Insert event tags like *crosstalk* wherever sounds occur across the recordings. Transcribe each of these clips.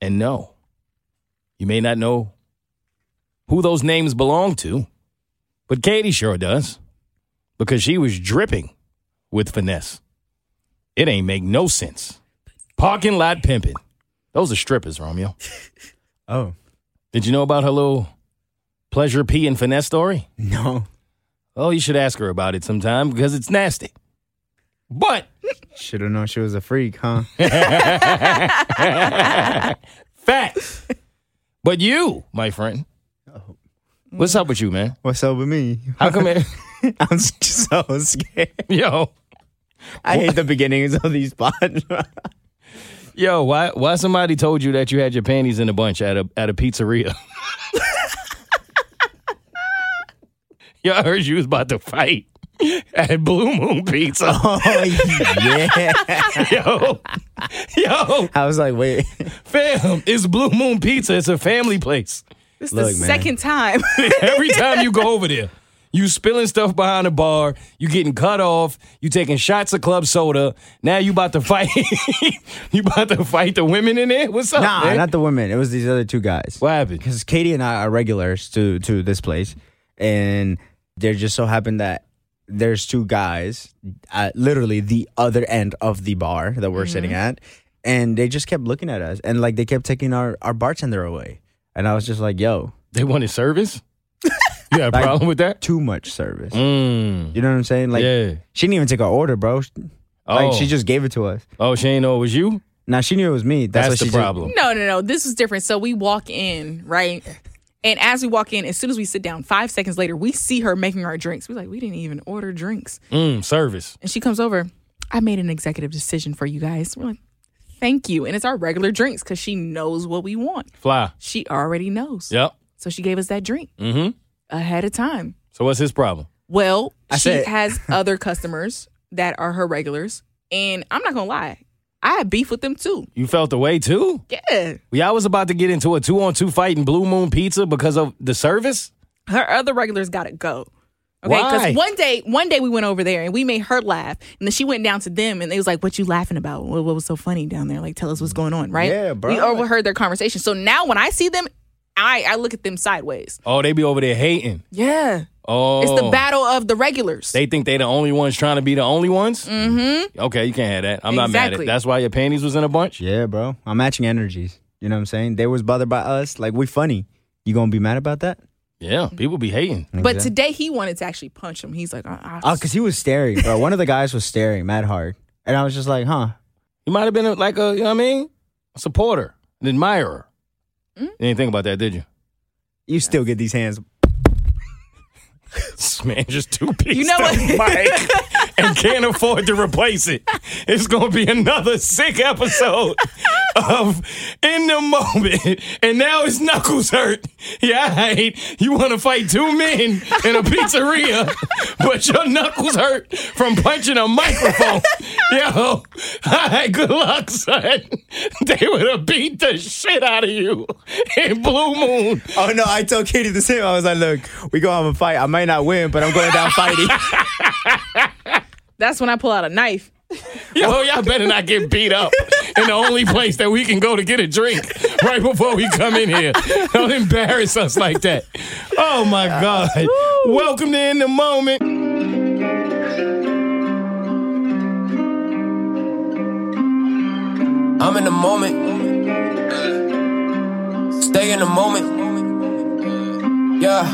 And no, you may not know who those names belong to, but Katie sure does because she was dripping with finesse. It ain't make no sense. Parking lot pimping. Those are strippers, Romeo. *laughs* Oh, Did you know about her little pleasure P and finesse story? no. Oh, you should ask her about it sometime because it's nasty. But Should have known she was a freak, huh? *laughs* facts. But you, my friend, oh. what's up with you, man? What's up with me? How come it? *laughs* I'm so scared. Yo, I hate the beginnings of these spots. yo, why why somebody told you that you had your panties in a bunch at a at a pizzeria? *laughs* yo, I heard you was about to fight *laughs* at Blue Moon Pizza. oh yeah. *laughs* Yo, yo, I was like, wait. fam, it's Blue Moon Pizza. It's a family place. This is Look, the man. second time. *laughs* Every time you go over there, you spilling stuff behind the bar, you getting cut off, you taking shots of club soda. Now you about to fight. you about to fight the women in there? What's up? Nah, man? not the women. It was these other two guys. what happened? Because Katie and I are regulars to to this place, and there just so happened that there's two guys at literally the other end of the bar that we're sitting at, and they just kept looking at us, and like they kept taking our our bartender away, and I was just like, "Yo, They wanted service? *laughs* You got a Like- problem with that? too much service." Mm. You know what I'm saying? Like, yeah. she didn't even take our order, bro. Like, Oh. she just gave it to us. Oh, she ain't know it was you? Now she knew it was me. That's, That's, what the she just- problem. no, no, no. This was different. So we walk in, right? And as we walk in, as soon as we sit down, five seconds later, we see her making our drinks. We're like, we didn't even order drinks. Mm, service. And she comes over. I made an executive decision for you guys. We're like, thank you. And it's our regular drinks because she knows what we want. Fly. She already knows. Yep. So she gave us that drink Mm-hmm. ahead of time. So what's his problem? Well, I she said- has other customers that are her regulars. And I'm not going to lie, I had beef with them too. You felt the way too? Yeah. Y'all was about to get into a two on two fight in Blue Moon Pizza because of the service? her other regulars got to go. Okay, because one day, one day we went over there and we made her laugh, and then she went down to them and they was like, "What you laughing about? What, what was so funny down there? Like, tell us what's going on, right?" Yeah, bro. We overheard their conversation, so now when I see them, I I look at them sideways. Oh, they be over there hating. Yeah, Oh. it's the battle of the regulars. They think they the only ones trying to be the only ones? Mm-hmm. Okay, you can't have that. I'm not mad at Exactly. it. That's why your panties was in a bunch? Yeah, bro. I'm matching energies. You know what I'm saying? They was bothered by us. Like we funny. You gonna be mad about that? Yeah, people be hating. but today he wanted to actually punch him. He's like, I, I, Oh, cause he was staring, bro. One of the guys was staring mad hard, and I was just like, huh. You might have been like a, you know what I mean? A supporter, an admirer. Hmm? You didn't think about that, did you? You still get these hands. This *laughs* man just two pieces You know what? mic *laughs* *laughs* and can't afford to replace it. It's gonna be another sick episode of In the Moment. And now his knuckles hurt. Yeah, right. You wanna fight two men in a pizzeria, but your knuckles hurt from punching a microphone. Yo, all right, good luck, son. They would have beat the shit out of you in Blue Moon. Oh no, I told Katie the same. I was like, look, we gonna have a fight. I might not win, but I'm going down fighting. *laughs* that's when I pull out a knife. *laughs* Yo, y'all better not get beat up in the only place that we can go to get a drink right before we come in here. Don't embarrass us like that. Oh my God. Welcome to In the Moment. I'm in the moment. stay in the moment. Yeah,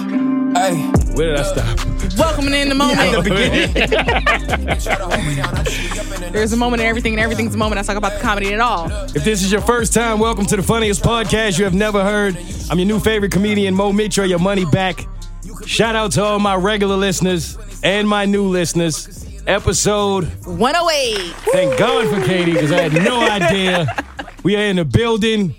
hey. Where did I stop? Welcome in the moment. Try to hold me down, I shoot you up in the *laughs* *laughs* There's a moment in everything, and everything's a moment. I talk about the comedy at all. If this is your first time, welcome to the funniest podcast you have never heard. I'm your new favorite comedian, Moe Mitchell, your money back. Shout out to all my regular listeners and my new listeners. Episode, 108. thank God for Katie, because I had no *laughs* idea. We are in the building.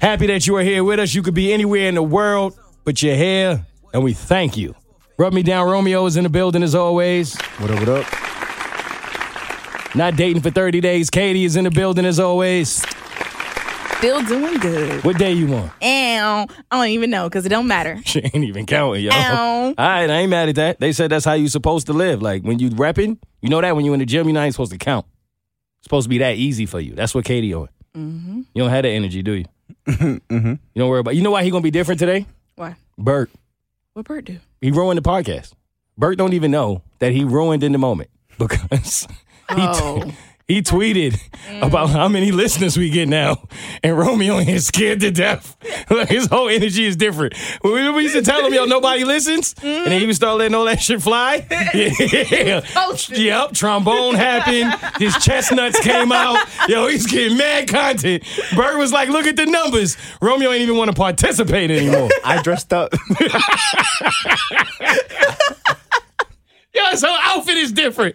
Happy that you are here with us. You could be anywhere in the world, but you're here, and we thank you. Rub me down. Romeo is in the building as always. What up? What up? Not dating for 30 days. Katie is in the building as always. Still doing good. What day you want? Ow. I don't even know because it don't matter. *laughs* She ain't even counting, yo. Ow. All right, I ain't mad at that. They said that's how you supposed to live. Like when you repping, you know that when you in the gym, you're not even supposed to count. It's supposed to be that easy for you. That's what Katie on. Mm-hmm. You don't have that energy, do you? *laughs* mm-hmm. You don't worry about. You know why he gonna be different today? Why? Bert. What Bert do? He ruined the podcast. Bert don't even know that he ruined in the moment because *laughs* he Oh. He tweeted mm. about how many listeners we get now, and Romeo is scared to death. *laughs* Like, His whole energy is different. When we, we used to tell him, "Yo, nobody listens," and then he mm-hmm. would start letting all that shit fly. *laughs* *laughs* Yeah. Yep, trombone happened. His chestnuts came out. Yo, he's getting mad content. Bert was like, "Look at the numbers." Romeo ain't even want to participate anymore. I dressed up. Yo, his whole outfit is different.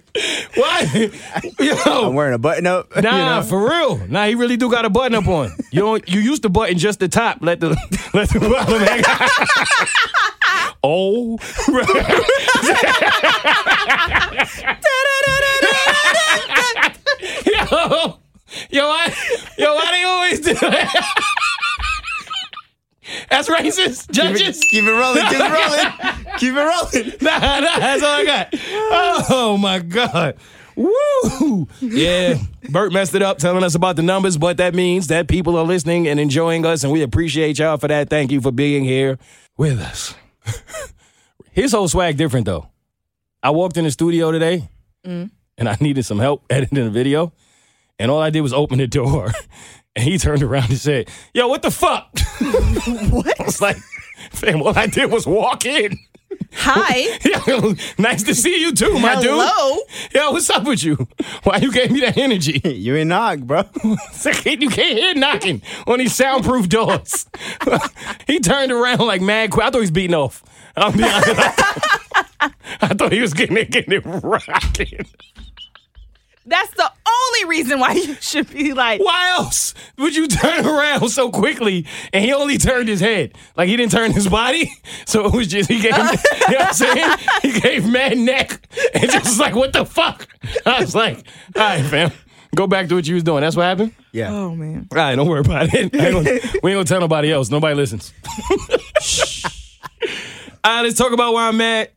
Why? *laughs* Yo, I'm wearing a button up. Nah, you know? for real. Nah, he really do got a button up on. You don't. You used to button just the top. Let the *laughs* let the bottom hang. out. *laughs* oh. yo, yo, I, yo, why they always do that? That's racist, Keep it, judges. keep it rolling. Keep it rolling. Keep it rolling. *laughs* Nah, nah, that's all I got. Oh my God. Woo! Yeah, Bert messed it up telling us about the numbers, but that means that people are listening and enjoying us, and we appreciate y'all for that. Thank you for being here with us. *laughs* His whole swag different though. I walked in the studio today, mm. and I needed some help editing a video, and all I did was open the door, *laughs* and he turned around and said, "Yo, what the fuck?" what? I was like, "Fam, all I did was walk in." Hi. *laughs* Yo, nice to see you too, my dude. Hello. dude. Yo, what's up with you? Why you gave me that energy? *laughs* You ain't knock, bro. *laughs* you can't hear knocking on these soundproof doors. he turned around like mad quick. I thought he was beating off. I'll be honest. I thought he was getting it, getting it rocking. That's the only reason why you should be like, Why else would you turn around so quickly? And he only turned his head. Like he didn't turn his body. *laughs* So it was just, he gave, *laughs* you know what I'm saying? He gave mad neck. And just was like, what the fuck? I was like, all right, fam. Go back to what you was doing. That's what happened? Yeah. oh man. All right, don't worry about it. *laughs* Ain't gonna- we ain't gonna tell nobody else. Nobody listens. All right, let's talk about where I'm at.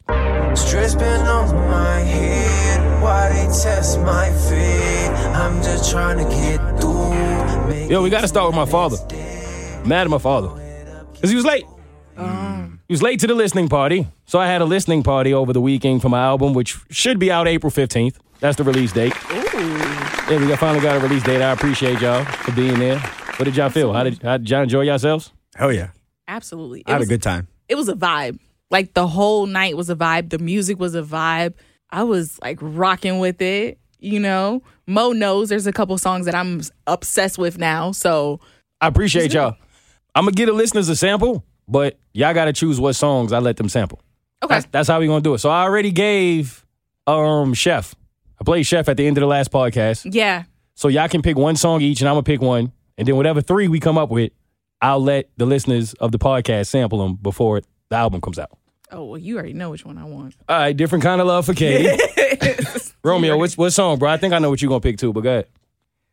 Stress been on my head. Why they test my feet? I'm just trying to get through. Yo, we gotta start with my father. Mad at my father. Because he was late. He was late to the listening party. So I had a listening party over the weekend for my album, which should be out April 15th. That's the release date. Yeah, we finally got a release date. I appreciate y'all for being there. What did y'all feel? How did, how did y'all enjoy yourselves? Hell yeah. Absolutely. It I had was, a good time. it was a vibe. Like the whole night was a vibe. The music was a vibe. I was like rocking with it. You know, Moe knows there's a couple songs that I'm obsessed with now. So I appreciate y'all. I'm gonna get the listeners a sample, but y'all gotta choose what songs I let them sample. okay, That's, that's how we gonna do it. So I already gave um Chef. I played Chef at the end of the last podcast. yeah, So y'all can pick one song each, and I'm gonna pick one, and then whatever three we come up with, I'll let the listeners of the podcast sample them before the album comes out. Oh well, you already know which one I want. *laughs* All right, different kind of love for Katie. *laughs* Romeo, what's what song, bro? I think I know what you're gonna pick too, but go ahead.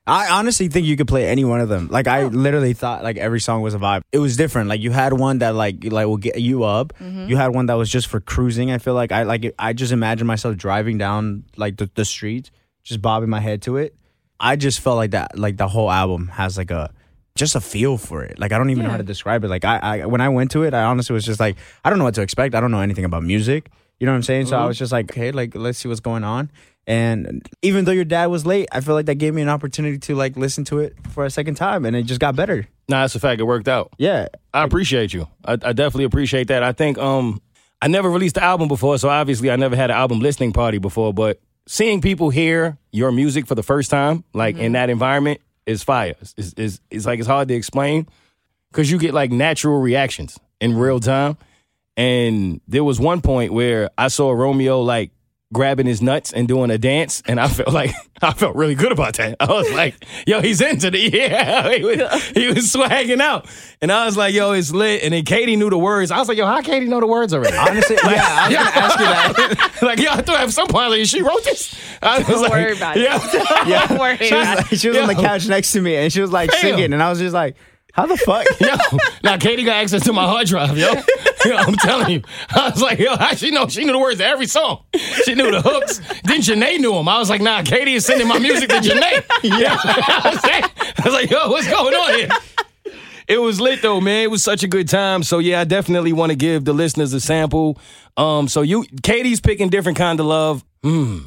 I honestly think you could play any one of them. Like I oh. literally thought like every song was a vibe. It was different. Like you had one that like like will get you up. Mm-hmm. You had one that was just for cruising. I feel like I like I just imagine myself driving down like the, the street, just bobbing my head to it. I just felt like that. Like the whole album has like a just a feel for it. Like I don't even know how to describe it. Like I, I when I went to it, I honestly was just like I don't know what to expect. I don't know anything about music. You know what I'm saying? So I Mhm. was just like, okay, like let's see what's going on. And even though your dad was late, I feel like that gave me an opportunity to like listen to it for a second time, and it just got better. Nah, that's a fact. It worked out. Yeah, I appreciate you. I, I definitely appreciate that. I think um I never released the album before, so obviously I never had an album listening party before. But seeing people hear your music for the first time, like in that environment, is fire. It's, it's, it's, like it's hard to explain because you get like natural reactions in real time. And there was one point where I saw Romeo like grabbing his nuts and doing a dance, and I felt like *laughs* I felt really good about that. I was like, "Yo, he's into the *laughs* yeah." He was, he was swagging out, and I was like, "Yo, it's lit." And then Katie knew the words. I was like, "Yo, how Katie know the words already?" honestly, yeah, I was gonna ask you that. *laughs* like, yo, I thought at some point like, she wrote this. I was Don't like, worry about it. yeah. Yeah, Don't worry she was, about like, she was on the couch next to me, and she was like Damn. singing, and I was just like, how the fuck? *laughs* Yo, now Katie got access to my hard drive, yo. *laughs* yo. I'm telling you. *laughs* I was like, yo, how she know? She knew the words to every song. She knew the hooks. Then Janae knew them. I was like, nah, Katie is sending my music to Janae. Yeah. I, was like, I was like, yo, what's going on here? It was lit though, man. It was such a good time. So yeah, I definitely want to give the listeners a sample. Um, so you Katie's picking different kind of love. Hmm.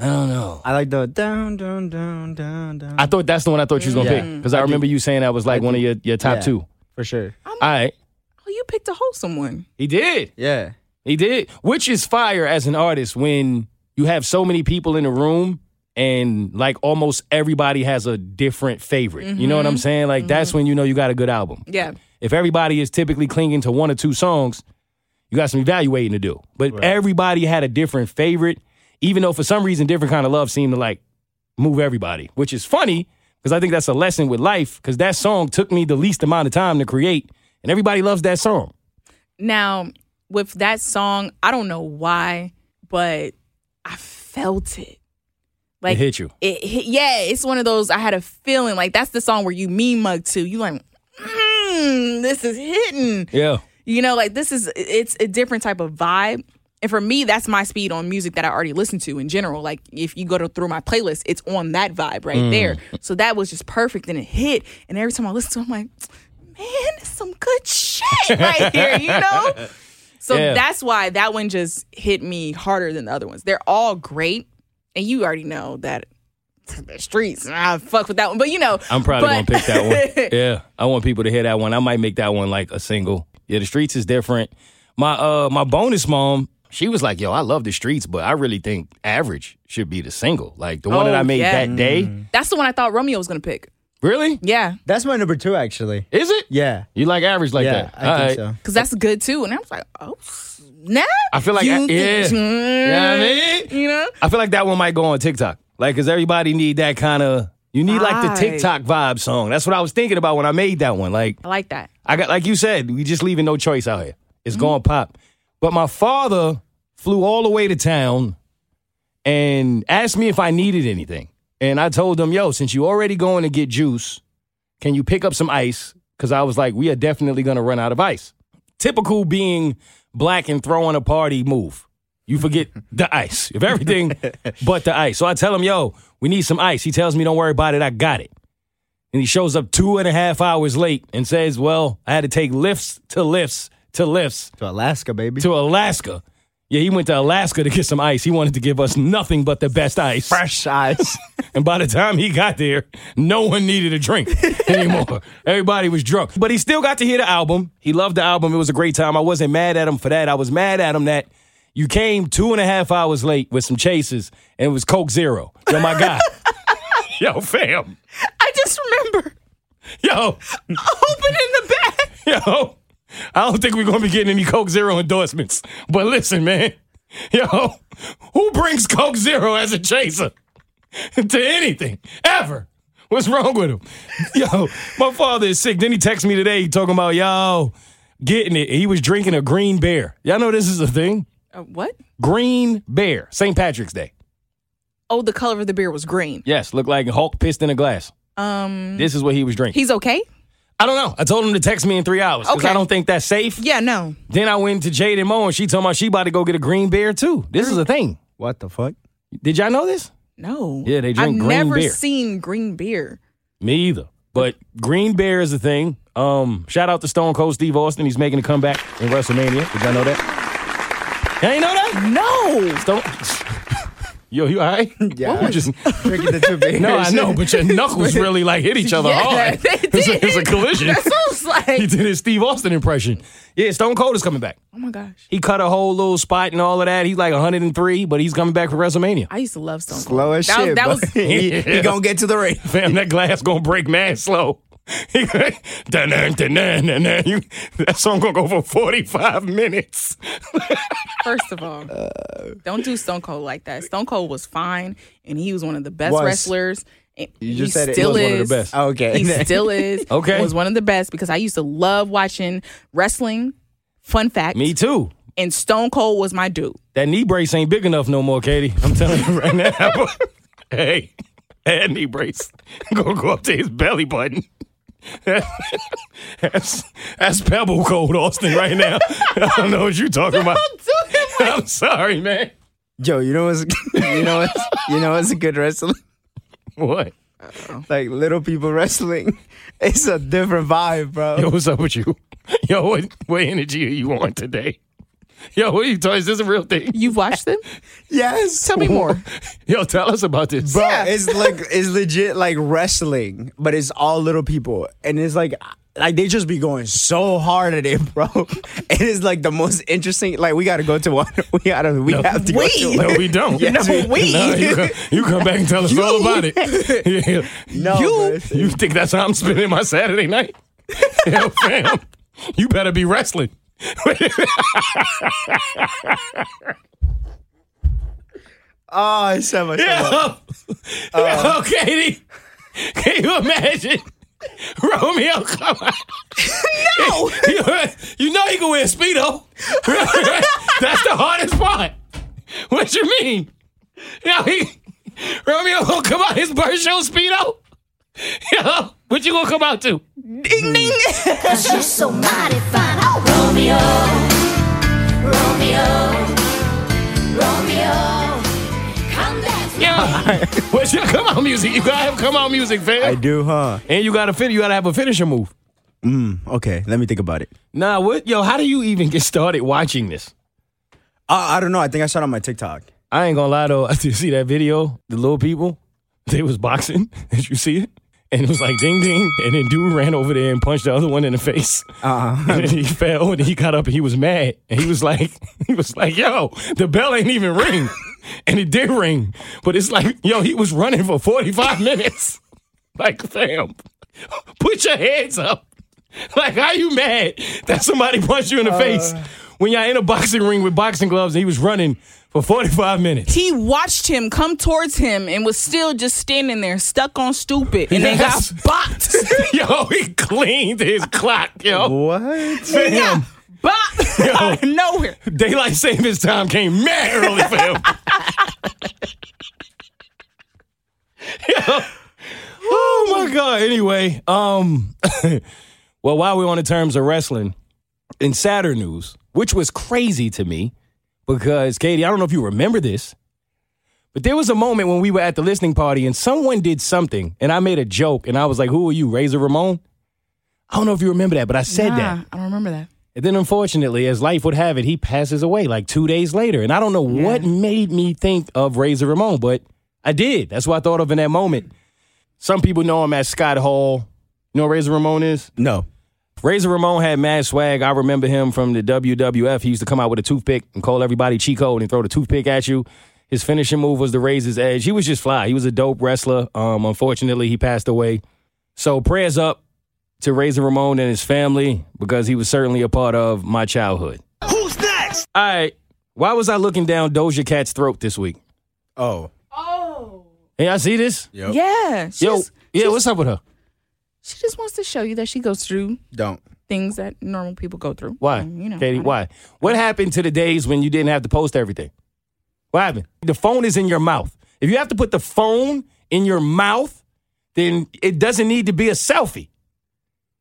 I don't know. I like the down, down, down, down, down. I thought that's the one I thought you was gonna Yeah. pick. Because I, remember you saying that was like one of your, your top Yeah. two. for sure. All right. Oh, you picked a wholesome one. He did. Yeah, He did, which is fire as an artist when you have so many people in the room and like almost everybody has a different favorite. You know what I'm mm-hmm. saying? Like that's mm-hmm. when you know you got a good album. Yeah. If everybody is typically clinging to one or two songs, you got some evaluating to do. But everybody had a different favorite, even though for some reason different kind of love seemed to like move everybody, which is funny because I think that's a lesson with life because that song took me the least amount of time to create and everybody loves that song. Now, with that song, I don't know why, but I felt it. Like it hit you. it hit, yeah, it's one of those I had a feeling like that's the song where you mean mug to. You like, mm, this is hitting. Yeah. You know, like this is it's a different type of vibe. And for me, that's my speed on music that I already listen to in general. Like if you go to through my playlist, it's on that vibe right Mm. there. So that was just perfect and it hit. And every time I listen to it, I'm like, man, it's some good shit *laughs* right here, you know? So Yeah. that's why that one just hit me harder than the other ones. They're all great. And you already know that the streets, I fuck with that one. But you know, I'm probably but- gonna pick that one. *laughs* Yeah, I want people to hear that one. I might make that one like a single. Yeah, the streets is different. My uh my bonus mom, she was like, "Yo, I love the streets, but I really think average should be the single, like the one that Oh, I made yeah. that day." Mm. That's the one I thought Romeo was gonna pick. Really? Yeah. that's my number two actually. Is it? Yeah, You like average like yeah, that? I All think right. so. Cause that's good too. And I was like, oh snap. I feel like You I- yeah. think- You know what I mean? *laughs* You know? I feel like that one might go on TikTok, like because everybody need that kind of. You need like the Right. TikTok vibe song. That's what I was thinking about when I made that one. Like I like that. I got like you said, we just leaving no choice out here. It's mm-hmm. going to pop. But my father flew all the way to town and asked me if I needed anything. And I told him, yo, since you already going to get juice, can you pick up some ice? Because I was like, we are definitely gonna run out of ice. Typical being black and throwing a party move. You forget *laughs* the ice. If everything but the ice. So I tell him, yo, we need some ice. He tells me, don't worry about it, I got it. And he shows up two and a half hours late and says, Well, I had to take lifts to lifts to lifts To Alaska, baby. to Alaska. Yeah, he went to Alaska to get some ice. He wanted to give us nothing but the best ice. Fresh ice. *laughs* And by the time he got there, no one needed a drink *laughs* anymore. Everybody was drunk. But he still got to hear the album. He loved the album. It was a great time. I wasn't mad at him for that. I was mad at him that you came two and a half hours late with some chases and it was Coke Zero. Yo, my guy. *laughs* Yo, fam. I just remember Yo, Open in the back. yo. *laughs* I don't think we're gonna be getting any Coke Zero endorsements. But listen, man. *laughs* Yo, who brings Coke Zero as a chaser *laughs* to anything ever? What's wrong with him? Yo, my father is sick. Then he texted me today talking about yo getting it. He was drinking a green bear. Y'all know this is a thing. Uh, what? Green bear, St. Patrick's Day. Oh, the color of the beer was green. Yes, looked like a Hulk pissed in a glass. Um, This is what he was drinking. he's okay. I don't know. I told him to text me in three hours because Okay. I don't think that's safe. Yeah, no. Then I went to Jade and Mo and she told me she about to go get a green bear too. This is a thing. what the fuck? Did y'all know this? No. Yeah, they drink I've green never seen green beer. Me either. But green bear is a thing. Um, shout out to Stone Cold Steve Austin. He's making a comeback in WrestleMania. Did y'all know that? Y'all ain't know that? No. Stone. *laughs* Yo, you all right? Yeah. You just *laughs* Drinking the two beers. no, I know, but your *laughs* knuckles really like hit each other Yeah, hard. they *laughs* It's a, it's a collision. That's what I was he did his Steve Austin impression. Yeah, Stone Cold is coming back. Oh my gosh. He cut a whole little spot and all of that. He's like 103, but he's coming back for WrestleMania. I used to love Stone Cold. Slow as that, shit. That but was he, he gonna get to the ring. Fam, that glass gonna break mad slow. *laughs* He that song gonna go for 45 minutes. *laughs* First of all, don't do Stone Cold like that. Stone Cold was fine, and he was one of the best Was. wrestlers. And You he just said it still was is. one of the best. Okay. he *laughs* still is. Okay. He was one of the best because I used to love watching wrestling. Fun fact: Me too. and Stone Cold was my dude. That knee brace ain't big enough no more, Katie. I'm telling you right now. hey, that knee brace gonna go up to his belly button. That's, that's pebble cold, Austin, right now. I don't know what you're talking about. I'm sorry, man. Joe, you know what's you know what's you know what's a good wrestling? What? Like little people wrestling. It's a different vibe, bro. Yo, what's up with you? Yo, what, what energy are you on today? *laughs* Yo, what are you talking? Is this a real thing? You've watched them? *laughs* yes. Tell me more. *laughs* Yo, tell us about this. Bro, it's like it's legit like wrestling, but it's all little people, and it's like like they just be going so hard at it, bro. It is like the most interesting. Like we got to go to one. We gotta. We have to go We. to No, we don't. Yes, No, we. No, you, come, you come back and tell us all about it. Yeah. No, you, bro, it's- you think that's how I'm spending my Saturday night? Yo, fam, you better be wrestling. Oh, I said my Yo, *laughs* Yo, um, Katie, can you imagine? Romeo, come on. No. *laughs* you, you know you can wear a Speedo. *laughs* That's the hardest part. What you mean? Yo, he, Romeo gonna come out his Bert Show Speedo? Yo, what you gonna come out to? Ding ding. She's so mighty fine. Oh, Romeo, Romeo, Romeo, come dance with Yo, what's your come out music? You gotta have come out music, fam. I do, huh? And you gotta fit. You gotta have a finisher move. Okay, let me think about it. Nah, what? Yo, how do you even get started watching this? Uh, I don't know. I think I saw it on my TikTok. I ain't gonna lie though. *laughs* I did you see that video? The little people, they was boxing. *laughs* Did you see it? And it was like ding ding, and then dude ran over there and punched the other one in the face. Uh-huh. *laughs* And then he fell, and he got up, and he was mad, and he was like, *laughs* he was like, "Yo, the bell ain't even ring," *laughs* and it did ring, but it's like, yo, he was running for forty five minutes. Like, fam, put your hands up. Like, how you mad that somebody punched you in the face when y'all in a boxing ring with boxing gloves and he was running for 45 minutes? He watched him come towards him and was still just standing there, stuck on stupid, and Yes. then got bopped. *laughs* yo, he cleaned his clock, yo. What? Fam, bopped *laughs* out of nowhere. daylight savings time came mad early for him. *laughs* Yo. Oh my god. Anyway, um well while we're on the terms of wrestling, in Saturn news, which was crazy to me, because Katie, I don't know if you remember this, but there was a moment when we were at the listening party and someone did something and I made a joke and I was like, Who are you, Razor Ramon? I don't know if you remember that, but I said that. I don't remember that. And then, unfortunately, as life would have it, he passes away like two days later. And I don't know what made me think of Razor Ramon, but I did. That's what I thought of in that moment. Some people know him as Scott Hall. You know what Razor Ramon is? No. Razor Ramon had mad swag. I remember him from the WWF. He used to come out with a toothpick and call everybody Chico and throw the toothpick at you. His finishing move was the Razor's Edge. He was just fly. He was a dope wrestler. Um, unfortunately, he passed away. So prayers up to Razor Ramon and his family because he was certainly a part of my childhood. Who's next? All right. Why was I looking down Doja Cat's throat this week? Oh. Oh. Hey, I see this. Yep. Yeah. Yo, yeah, what's up with her? She just wants to show you that she goes through Don't. things that normal people go through. Why? And, you know, Katie, I- why? What happened to the days when you didn't have to post everything? What happened? The phone is in your mouth. If you have to put the phone in your mouth, then it doesn't need to be a selfie.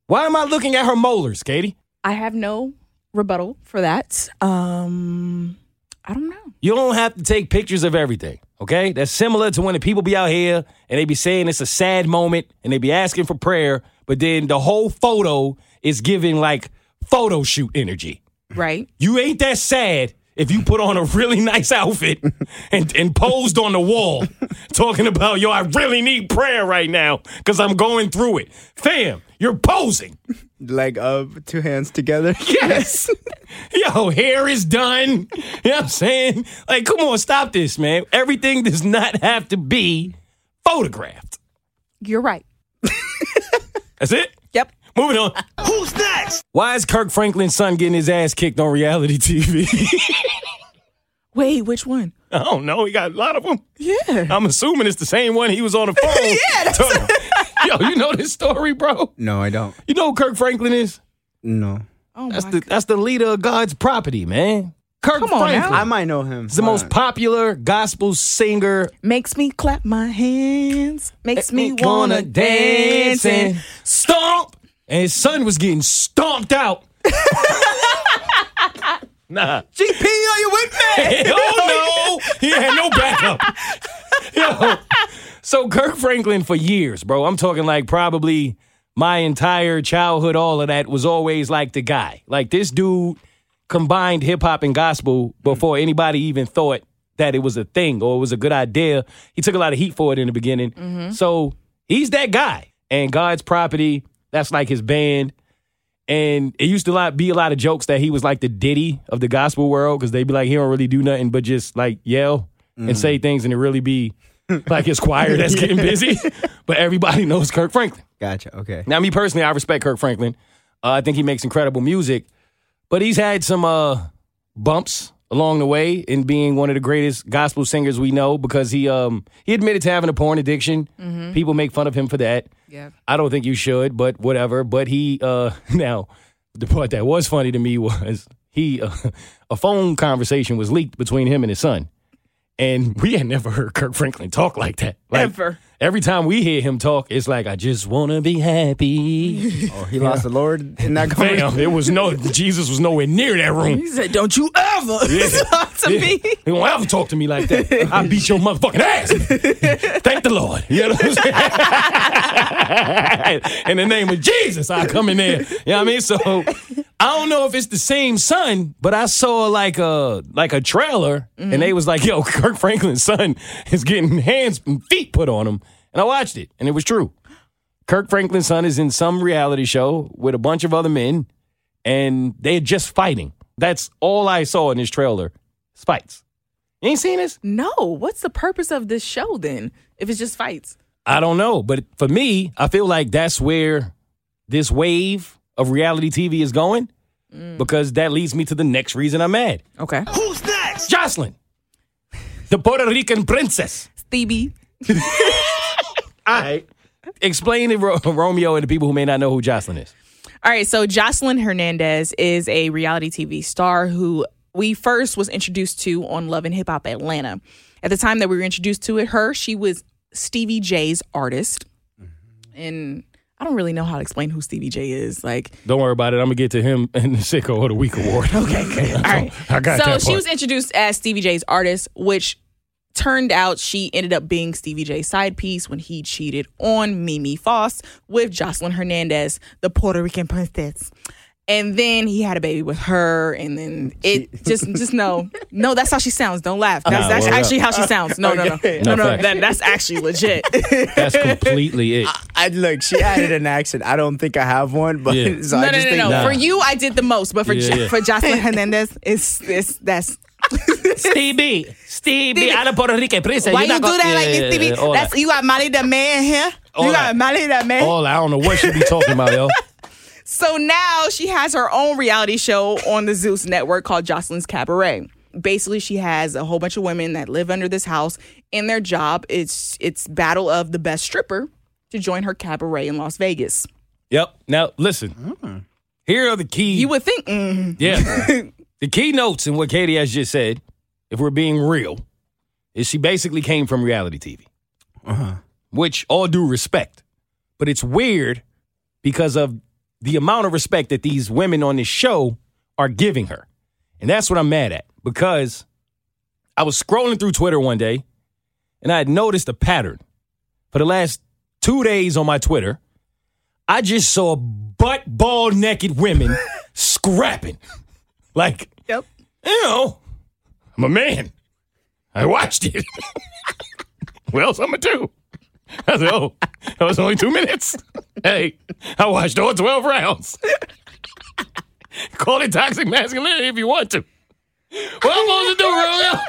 Why am I looking at her molars, Katie? I have no rebuttal for that. Um, I don't know. You don't have to take pictures of everything, okay? That's similar to when the people be out here and they be saying it's a sad moment and they be asking for prayer, but then the whole photo is giving like photo shoot energy. Right? You ain't that sad if you put on a really *laughs* nice outfit and, and posed on the wall *laughs* talking about, yo, I really need prayer right now because I'm going through it. Fam, you're posing. *laughs* Leg up, two hands together. *laughs* Yes. *laughs* Yo, hair is done. You know what I'm saying? Like, come on, stop this, man. Everything does not have to be photographed. You're right. That's it? Yep. Moving on. Who's next? Why is Kirk Franklin's son getting his ass kicked on reality TV? Wait, which one? I don't know. He got a lot of them. Yeah. I'm assuming it's the same one he was on the phone. yeah. *laughs* Yo, you know this story, bro? No, I don't. You know who Kirk Franklin is? No. Oh That's my the that's the leader of God's property, man. Kirk Come on now. Franklin. I might know him. He's the Hold most on. popular gospel singer Makes me clap my hands. Makes eh, me eh, wanna dance and stomp. And his son was getting stomped out. nah. GP, are you with me? *laughs* oh no, he had no backup. *laughs* Yo. So Kirk Franklin for years, bro. I'm talking like probably my entire childhood, all of that was always like the guy. Like this dude combined hip hop and gospel before anybody even thought that it was a thing or it was a good idea. He took a lot of heat for it in the beginning. Mm-hmm. So he's that guy. And God's property, that's like his band. And it used to be a lot of jokes that he was like the Diddy of the gospel world because they'd be like, he don't really do nothing but just like yell and say things and it really be *laughs* like his choir that's getting busy. *laughs* But everybody knows Kirk Franklin. Gotcha. Okay. Now, me personally, I respect Kirk Franklin. Uh, I think he makes incredible music, but he's had some uh, bumps along the way in being one of the greatest gospel singers we know because he um, he admitted to having a porn addiction. People make fun of him for that. Yeah. I don't think you should, but whatever. But he uh, *laughs* now the part that was funny to me was he uh, a phone conversation was leaked between him and his son. And we had never heard Kirk Franklin talk like that. Like, Ever. Every time we hear him talk, it's like, I just want to be happy. *laughs* Oh, he lost the Lord in that *laughs* conversation. Fam, it was no, Jesus was nowhere near that room. He said, "Don't you ever *laughs* talk to Yeah. me." He won't ever talk to me like that. I beat your motherfucking ass. Thank the Lord. You know what I'm saying? in the name of Jesus, I come in there. You know what I mean? So I don't know if it's the same son, but I saw like a like a trailer and mm-hmm. they was like, yo, Kirk Franklin's son is getting hands and feet put on him. And I watched it, and it was true. Kirk Franklin's son is in some reality show with a bunch of other men, and they're just fighting. That's all I saw in this trailer. It's fights. You ain't seen this? No. What's the purpose of this show then? If it's just fights. I don't know. But for me, I feel like that's where this wave of reality TV is going mm. because that leads me to the next reason I'm mad. Okay. Who's next? Joseline, the Puerto Rican princess. Stevie. All right. Explain to Ro- Romeo and the people who may not know who Joseline is. All right, so Joseline Hernandez is a reality TV star who we first was introduced to on Love and Hip Hop Atlanta. At the time that we were introduced to it, her, she was Stevie J's artist. Mm-hmm. And I don't really know how to explain who Stevie J is. Like, Don't worry about it. I'm going to get to him in the *laughs* Sicko of the Week award. Okay, okay. *laughs* all right. I got it. so that she part. was introduced as Stevie J's artist, which turned out she ended up being Stevie J's side piece when he cheated on Mimi Faust with Joseline Hernandez, the Puerto Rican princess. And then he had a baby with her, and then it just just no, *laughs* no. That's how she sounds. Don't laugh. That's, Nah, that's word up. actually how she sounds. No, no, no, no, No no. That, that's actually legit. *laughs* That's completely it. I look. She added an accent. I don't think I have one, but Yeah. *laughs* so no, I no, just no, think no. Nah. For you, I did the most, but for Yeah, yeah. for Joseline Hernandez, it's it's that's Stevie, Stevie, I'm a Puerto Rican princess. Why You're you do gonna- that like Yeah, this, Stevie? yeah, That's that. you got married that man here. All you that. got married that man. All I don't know what she be talking about, yo. *laughs* So now she has her own reality show on the Zeus network called Joseline's Cabaret. Basically, she has a whole bunch of women that live under this house, and their job is it's battle of the best stripper to join her cabaret in Las Vegas. Yep. Now listen. Here are the keys. You would think, mm, yeah. *laughs* the key notes in what Katie has just said, if we're being real, is she basically came from reality TV. Uh-huh. Which all due respect, but it's weird because of the amount of respect that these women on this show are giving her, and that's what I'm mad at because I was scrolling through Twitter one day, and I had noticed a pattern for the last two days on my Twitter. I just saw butt ball naked women *laughs* scrapping. Like, yep. you know, I'm a man. I watched it. what else I'm gonna do? I said, oh, that was only two minutes. *laughs* Hey, I watched all 12 rounds. *laughs* Call it toxic masculinity if you want to. What I'm supposed to do, Romeo?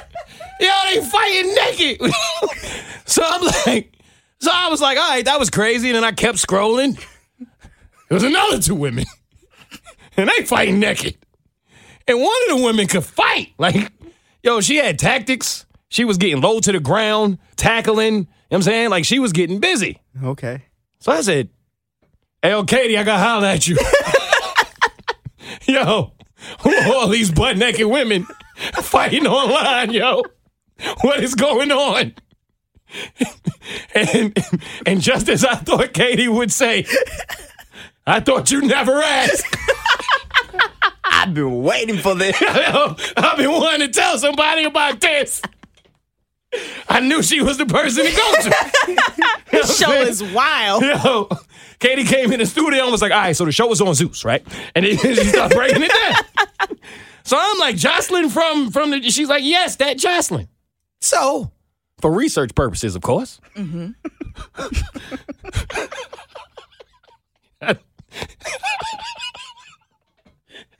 They fighting naked. *laughs* so I'm like, so I was like, all right, that was crazy. And then I kept scrolling. There was another two women. And they fighting naked. And one of the women could fight. *laughs* Like, yo, she had tactics. She was getting low to the ground, tackling. You know what I'm saying? Like she was getting busy. Okay. So I said, Hey, yo, Katie, I gotta holler at you. *laughs* yo, who are all these butt naked women *laughs* fighting online, yo. What is going on? and and just as I thought Katie would say, I thought you never asked. I've been waiting for this. *laughs* I've been wanting to tell somebody about this. I knew she was the person to go to. *laughs* You know what I'm Show is wild. Yo, Katie came in the studio and was like, all right, so the show was on Zeus, right? And then *laughs* she started breaking it down. So I'm like, Joseline from from the she's like, yes, that Joseline. So, for research purposes, of course. Mm-hmm.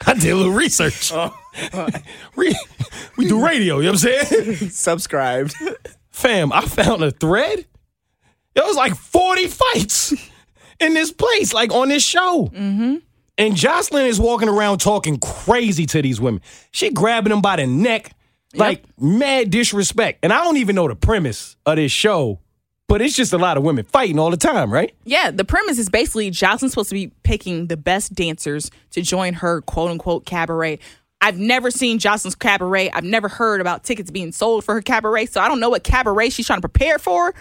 I did a little research. *laughs* Re- we do radio, you know what I'm saying? Subscribed. Fam, I found a thread. There was like 40 fights in this place, like on this show. Mm-hmm. And Joseline is walking around talking crazy to these women. She grabbing them by the neck, like mad disrespect. And I don't even know the premise of this show, but it's just a lot of women fighting all the time, right? Yeah, the premise is basically Joseline's supposed to be picking the best dancers to join her quote unquote cabaret. I've never seen Joseline's cabaret. I've never heard about tickets being sold for her cabaret. So I don't know what cabaret she's trying to prepare for,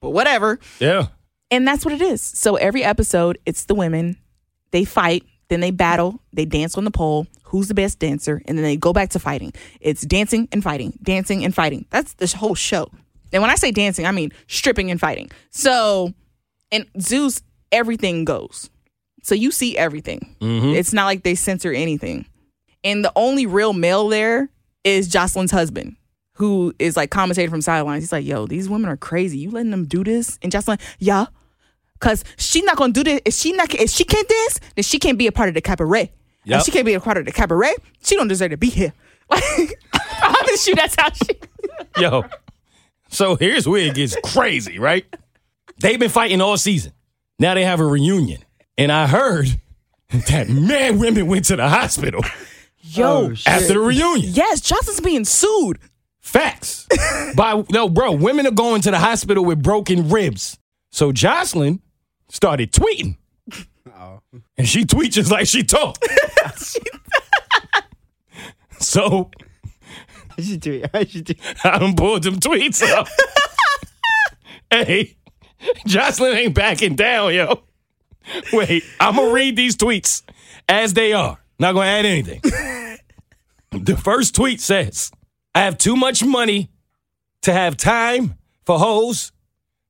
but whatever. Yeah. And that's what it is. So every episode, it's the women. They fight, then they battle, they dance on the pole. Who's the best dancer? And then they go back to fighting. It's dancing and fighting, dancing and fighting. That's the whole show. And when I say dancing, I mean stripping and fighting. So in Zeus, everything goes. So you see everything. Mm-hmm. It's not like they censor anything. And the only real male there is Joseline's husband, who is like commentating from sidelines. He's like, yo, these women are crazy. You letting them do this? And Joseline, yeah. Cause she's not gonna do this. If she not if she can't dance, then she can't be a part of the cabaret. Yep. If she can't be a part of the cabaret, she don't deserve to be here. *laughs* Like *laughs* I promise you that's how she Yo. So here's where it gets crazy, right? They've been fighting all season. Now they have a reunion. And I heard that mad women went to the hospital Yo, oh, after the reunion. yes, Joseline's being sued. Facts. *laughs* By no, bro, women are going to the hospital with broken ribs. So Joseline started tweeting. Oh. And she tweets just like she talk. *laughs* so I should do it. I should do it. I done pulled them tweets up. *laughs* hey, Joseline ain't backing down, yo. Wait, I'm gonna read these tweets as they are. Not gonna add anything. *laughs* the first tweet says, I have too much money to have time for hoes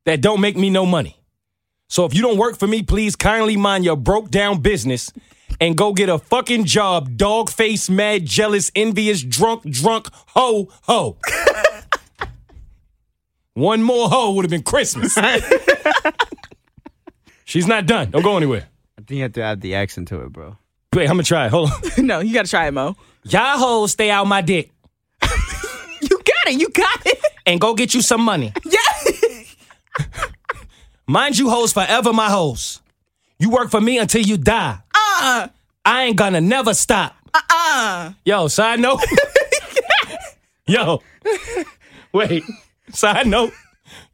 that don't make me no money. So if you don't work for me, please kindly mind your broke down business and go get a fucking job, dog face, mad, jealous, envious, drunk, drunk, ho, ho. *laughs* One more ho would have been Christmas. *laughs* She's not done. Don't go anywhere. I think you have to add the accent to it, bro. Wait, I'm gonna try it. Hold on. *laughs* no, you gotta try it, Moe. Y'all hoes stay out my dick You got it, you got it. and go get you some money. Yeah. Mind you, hoes forever my hoes. You work for me until you die. Uh, I ain't gonna never stop. uh. Yo, side note. *laughs* Yo, wait. Side note.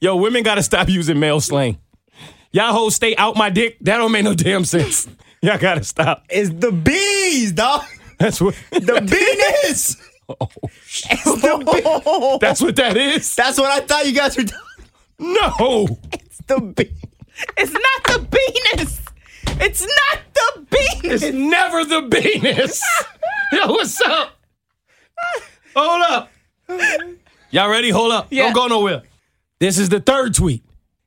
Yo, women gotta stop using male slang. Y'all hoes stay out my dick. That don't make no damn sense. Y'all gotta stop. It's the bees, dog. That's what. The penis. *laughs* Oh, shit. *laughs* That's what that is. That's what I thought you guys were doing. No. It's the bee. It's not the penis. It's not the penis. It's never the penis. *laughs* Yo, what's up? Hold up. Y'all ready? Hold up. Yeah. Don't go nowhere. This is the third tweet.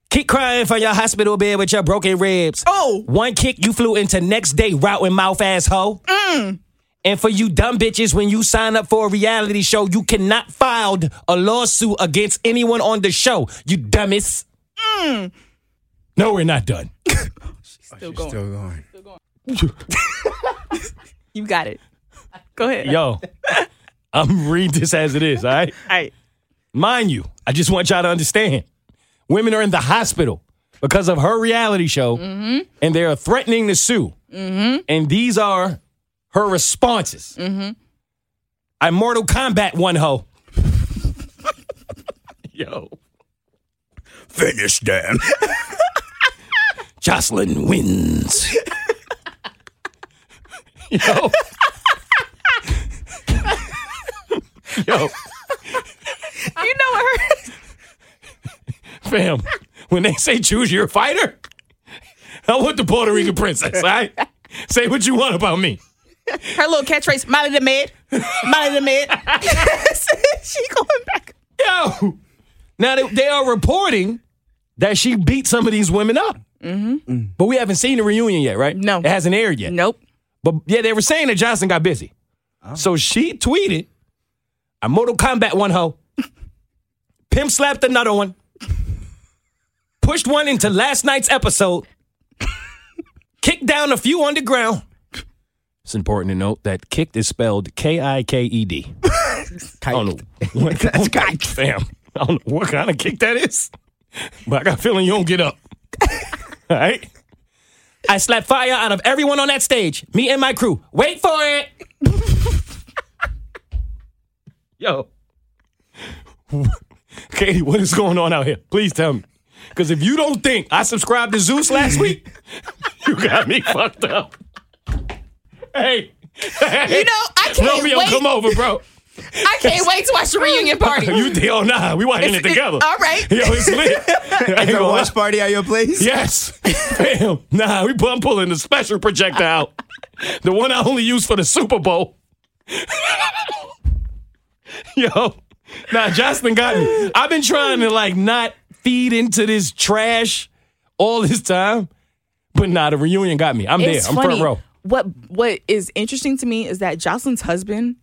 Keep crying from your hospital bed with your broken ribs. Oh. One kick, you flew into next day route and mouth asshole. Mm. And for you dumb bitches, when you sign up for a reality show, you cannot file a lawsuit against anyone on the show. You dummies. No, we're not done. *laughs* Still going. Still going. You got it. Go ahead. Yo, I'm read this as it is, all right? All right. Mind you, I just want y'all to understand women are in the hospital because of her reality show mm-hmm. and they are threatening to sue. Mm-hmm. And these are her responses. Mm-hmm. I Mortal Kombat one hoe. *laughs* Yo. Finish them. *laughs* Joseline wins. Yo. Yo, You know what her fam, when they say choose your fighter, I want the Puerto Rican princess, all right? Say what you want about me. her little catchphrase, Molly the Med. Molly the Med. *laughs* she going back. Yo. Now they, they are reporting that she beat some of these women up. Mm-hmm. But we haven't seen the reunion yet, right? No. It hasn't aired yet. Nope. But yeah, they were saying that Johnson got busy. So she tweeted, I Mortal Kombat one hoe. *laughs* Pimp slapped another one. Pushed one into last night's episode. *laughs* Kicked down a few on the ground. It's important to note that kicked is spelled K I K E D. *laughs* I don't know. What, That's kite. Fam. I don't know what kind of kick that is. But I got a feeling you don't get up. All *laughs* right? I slapped fire out of everyone on that stage. Me and my crew. Wait for it. *laughs* Yo. *laughs* Keity, what is going on out here? Please tell me. Because if you don't think I subscribed to Zeus last week, you got me fucked up. Hey. You know, I can't Romeo, wait. come over, bro. I can't wait to watch the reunion *laughs* party. You think, oh, nah, we watching it It's- together. all right. Yo, it's lit. *laughs* I ain't The gonna lie. watch party at your place? Yes. Bam. Nah, we I'm pulling the special projector out. The one I only use for the Super Bowl. *laughs* Yo. Nah, Joseline got me. I've been trying to like not feed into this trash all this time. But nah, the reunion got me. I'm It's there. I'm funny. front row. What What is interesting to me is that Joseline's husband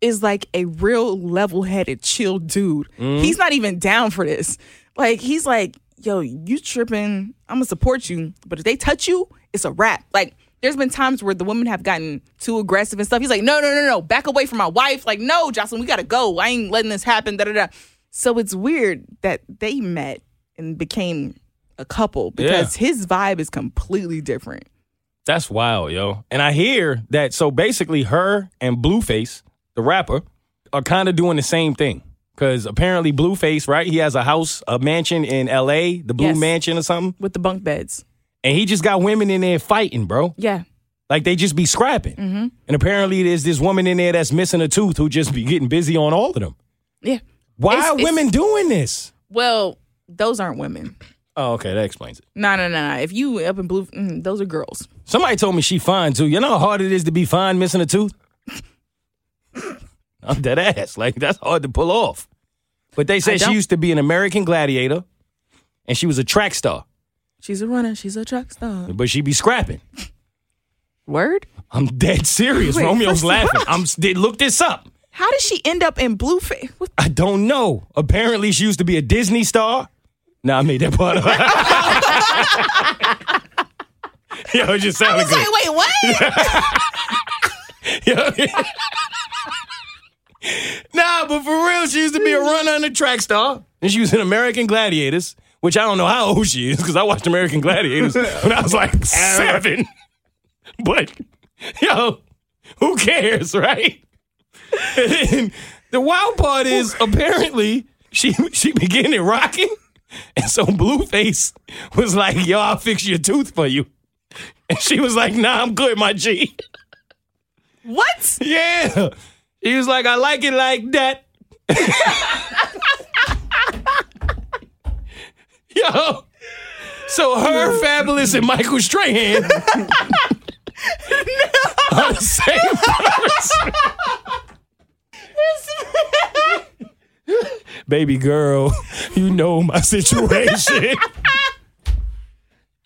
is like a real level headed, chill dude. Mm-hmm. He's not even down for this. Like he's like, "Yo, you tripping? I'm gonna support you, but if they touch you, it's a wrap." Like. There's been times where the women have gotten too aggressive and stuff. He's like, no, no, no, no, back away from my wife. Like, no, Joseline, we gotta go. I ain't letting this happen. Da da da. So it's weird that they met and became a couple because his vibe is completely different. That's wild, yo. And I hear that so basically her and Blueface, the rapper, are kind of doing the same thing. Cause apparently Blueface, right? He has a house, a mansion in LA, the Blue Yes. Mansion or something. with the bunk beds. And he just got women in there fighting, bro. Yeah. Like they just be scrapping. Mm-hmm. And apparently there's this woman in there that's missing a tooth who just be getting busy on all of them. Yeah. Why It's- are women doing this? Well, those aren't women. Oh, okay, that explains it. No, no, no, no. If you up in blue, mm, those are girls. Somebody told me she fine too. You know how hard it is to be fine missing a tooth? *laughs* I'm dead ass. Like that's hard to pull off. But they I said she used to be an American gladiator and she was a track star. She's a runner. She's a track star. But she be scrapping. Word. I'm dead serious. Wait, Romeo's laughing. I'm did look this up. How did she end up in Blueface? What? I don't know. Apparently she used to be a Disney star. Nah, I made that part up. *laughs* Yo, it just sounded good. Wait, wait, what? *laughs* Yeah. *laughs* nah, but for real, she used to be a runner and a track star. And she was in American Gladiators, which I don't know how old she is because I watched American Gladiators *laughs* when I was like seven. But, yo, who cares, right? And the wild part is apparently she she began it rocking. And so Blueface was like, yo, I'll fix your tooth for you. And she was like, nah, I'm good, my G. what? Yeah. He was like, I like it like that. *laughs* Yo. So her, Fabolous, and Michael Strahan *laughs* are the same person. Baby girl, you know my situation. *laughs*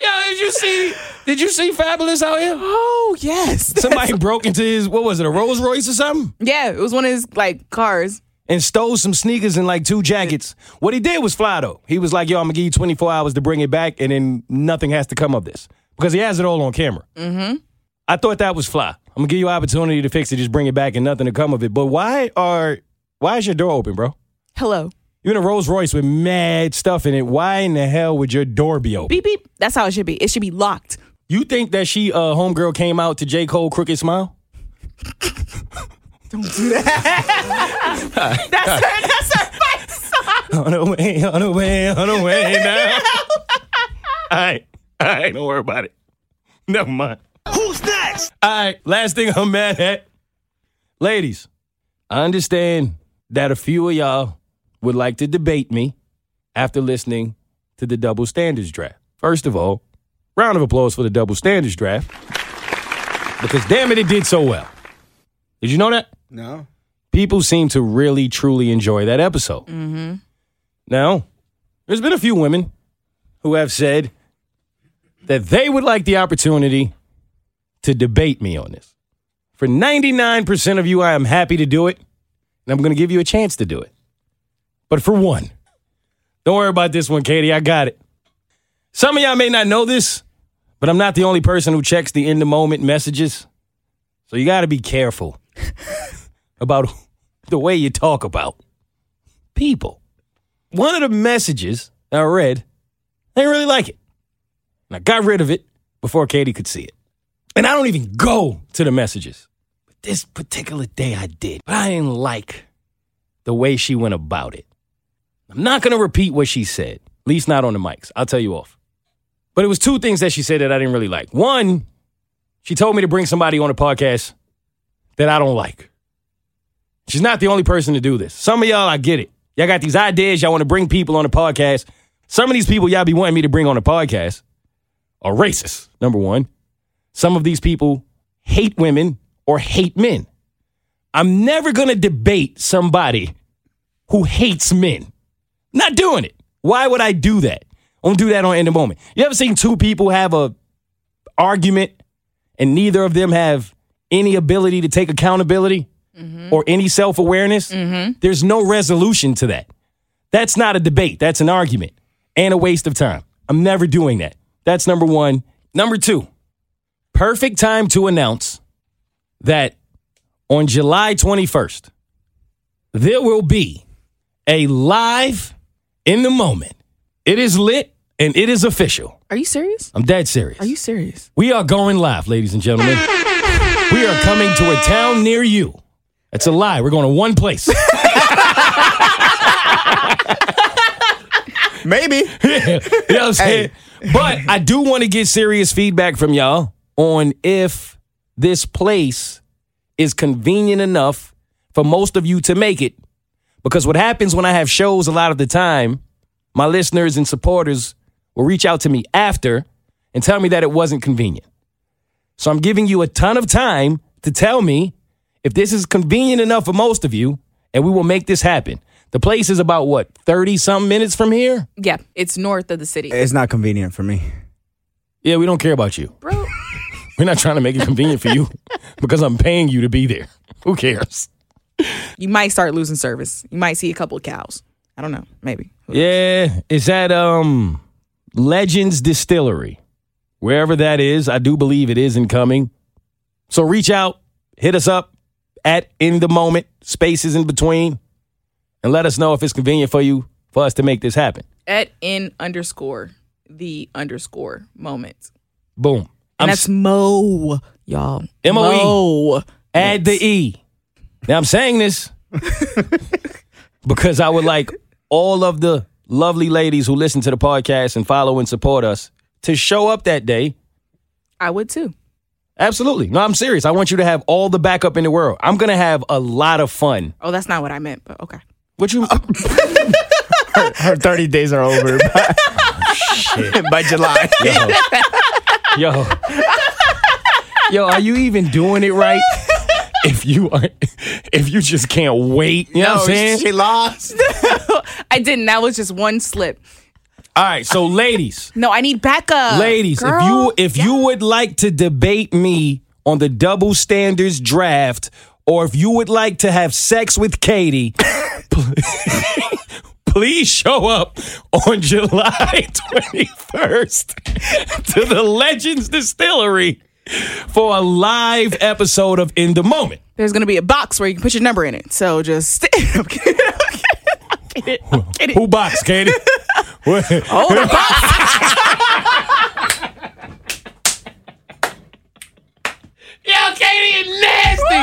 Yo, did you see? Did you see Fabolous out here? Oh yes. *laughs* Somebody broke into his what was it, a Rolls Royce or something? yeah, it was one of his like cars. and stole some sneakers and like two jackets. What he did was fly though. He was like, "Yo, I'm gonna give you 24 hours to bring it back, and then nothing has to come of this because he has it all on camera." Mm-hmm. I thought that was fly. I'm gonna give you an opportunity to fix it, just bring it back, and nothing to come of it. But why are why is your door open, bro? Hello. You're in a Rolls Royce with mad stuff in it. Why in the hell would your door be open? Beep beep. That's how it should be. It should be locked. You think that she, uh, homegirl, came out to J Cole Crooked Smile? Don't do that. *laughs* that's her. That's her fight song. on the way, on the way, on the way *laughs* now. all right, all right, don't worry about it. Never mind. Who's next? All right, last thing I'm mad at. Ladies, I understand that a few of y'all would like to debate me after listening to the double standards draft. First of all, round of applause for the double standards draft because damn it, it did so well. Did you know that? No. people seem to really truly enjoy that episode. Mm-hmm. Now, there's been a few women who have said that they would like the opportunity to debate me on this. For 99% of you, I am happy to do it, and I'm going to give you a chance to do it. But for one, don't worry about this one, Keity. I got it. Some of y'all may not know this, but I'm not the only person who checks the in the moment messages. So you got to be careful *laughs* about *laughs* the way you talk about people. One of the messages I read, I didn't really like it. And I got rid of it before Keity could see it. And I don't even go to the messages. But this particular day I did. But I didn't like the way she went about it. I'm not going to repeat what she said, at least not on the mics. I'll tell you off. But it was two things that she said that I didn't really like. One, she told me to bring somebody on the podcast that I don't like. She's not the only person to do this. Some of y'all, I get it. Y'all got these ideas. Y'all want to bring people on the podcast. Some of these people y'all be wanting me to bring on the podcast are racist, number one. Some of these people hate women or hate men. I'm never going to debate somebody who hates men. Not doing it. Why would I do that? I won't do that on in the moment. You ever seen two people have a argument and neither of them have any ability to take accountability mm-hmm. or any self awareness? Mm-hmm. There's no resolution to that. That's not a debate. That's an argument and a waste of time. I'm never doing that. That's number one. Number two, perfect time to announce that on July 21st, there will be a live in the moment. It is lit and it is official. Are you serious? I'm dead serious. Are you serious? We are going live, ladies and gentlemen. We are coming to a town near you. That's a lie. We're going to one place. *laughs* Maybe. *laughs* you know what I'm saying? But I do want to get serious feedback from y'all on if this place is convenient enough for most of you to make it. Because what happens when I have shows a lot of the time, my listeners and supporters will reach out to me after and tell me that it wasn't convenient. So I'm giving you a ton of time to tell me if this is convenient enough for most of you, and we will make this happen. The place is about what, 30 something minutes from here? Yeah, it's north of the city. It's not convenient for me. Yeah, we don't care about you. Bro, *laughs* We're not trying to make it convenient for you *laughs* because I'm paying you to be there. Who cares? You might start losing service. You might see a couple of cows. I don't know. Maybe. Yeah, is that um Legends Distillery. Wherever that is, I do believe it is incoming. So reach out, hit us up at in the moment, spaces in between, and let us know if it's convenient for you for us to make this happen. At in underscore the underscore moment. Boom. And I'm that's Mo, y'all. M-O-E. Mo. Add the E. Now I'm saying this *laughs* because I would like all of the lovely ladies who listen to the podcast and follow and support us to show up that day. I would too. Absolutely. No, I'm serious. I want you to have all the backup in the world. I'm going to have a lot of fun. Oh, that's not what I meant, but okay. What you *laughs* Her 30 days are over by, *laughs* by July. Yo. Yo. Yo, are you even doing it right? If you are if you just can't wait, you know what I'm saying? she lost. *laughs* I didn't. That was just one slip. All right, so ladies, No, I need backup. ladies, Girl. if you if you would like to debate me on the double standards draft, or if you would like to have sex with Keity, *laughs* *laughs* please show up on July 21st to the Legends Distillery for a live episode of In the Moment. There's gonna be a box where you can put your number in it. So just I'm kidding. I'm kidding. I'm kidding. I'm kidding. Who box, Keity? *laughs* What? Oh, the box. *laughs* Yo, Keity is nasty.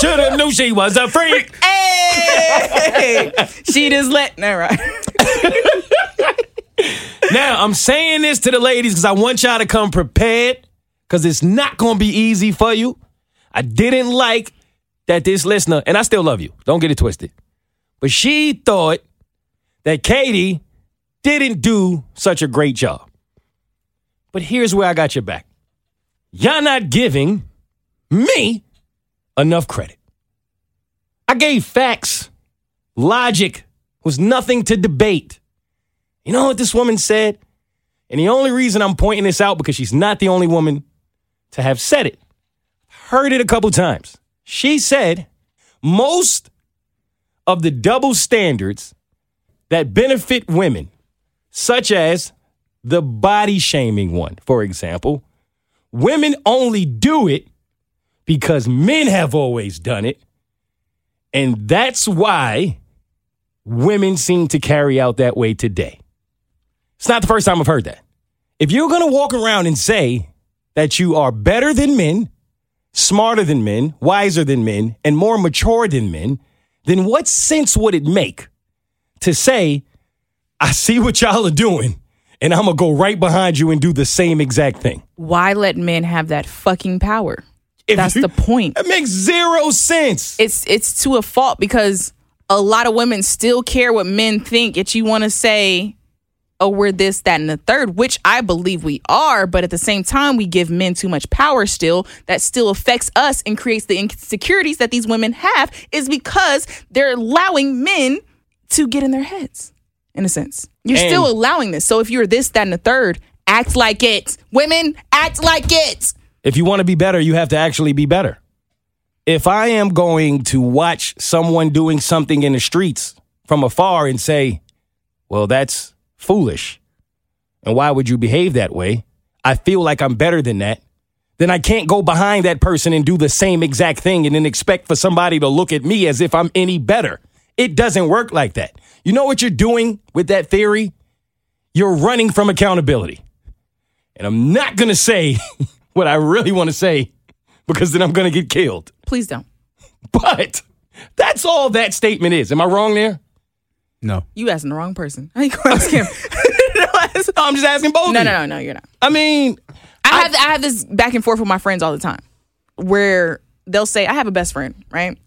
Shoulda knew she was a freak. Hey, she just let. Never right. *laughs* Now, I'm saying this to the ladies because I want y'all to come prepared because it's not going to be easy for you. I didn't like that this listener, and I still love you, don't get it twisted, but she thought that Keity didn't do such a great job. But here's where I got your back. Y'all not giving me enough credit. I gave facts. Logic was nothing to debate. You know what this woman said? And the only reason I'm pointing this out because she's not the only woman to have said it. Heard it a couple times. She said most of the double standards that benefit women, such as the body shaming one, for example, women only do it because men have always done it. And that's why women seem to carry out that way today. It's not the first time I've heard that. If you're going to walk around and say that you are better than men, smarter than men, wiser than men, and more mature than men, then what sense would it make to say, I see what y'all are doing, and I'm to go right behind you and do the same exact thing? Why let men have that fucking power? If That's you- the point. It makes zero sense. It's it's to a fault because a lot of women still care what men think. Yet you want to say, "Oh, we're this, that, and the third, which I believe we are. But at the same time, we give men too much power. Still, that still affects us and creates the insecurities that these women have. Is because they're allowing men to get in their heads. In a sense, you're And- still allowing this. So if you're this, that, and the third, act like it. Women, act like it. If you want to be better, you have to actually be better. If I am going to watch someone doing something in the streets from afar and say, well, that's foolish, and why would you behave that way? I feel like I'm better than that. Then I can't go behind that person and do the same exact thing and then expect for somebody to look at me as if I'm any better. It doesn't work like that. You know what you're doing with that theory? You're running from accountability. And I'm not going to say *laughs* what I really want to say because then I'm going to get killed. Please don't. But that's all that statement is. Am I wrong there? No. You asking the wrong person. *laughs* I ain't going to ask him. *laughs* no, I'm just asking both. no, no, no, no, you're not. I mean, I have I have this back and forth with my friends all the time, where they'll say I have a best friend, right,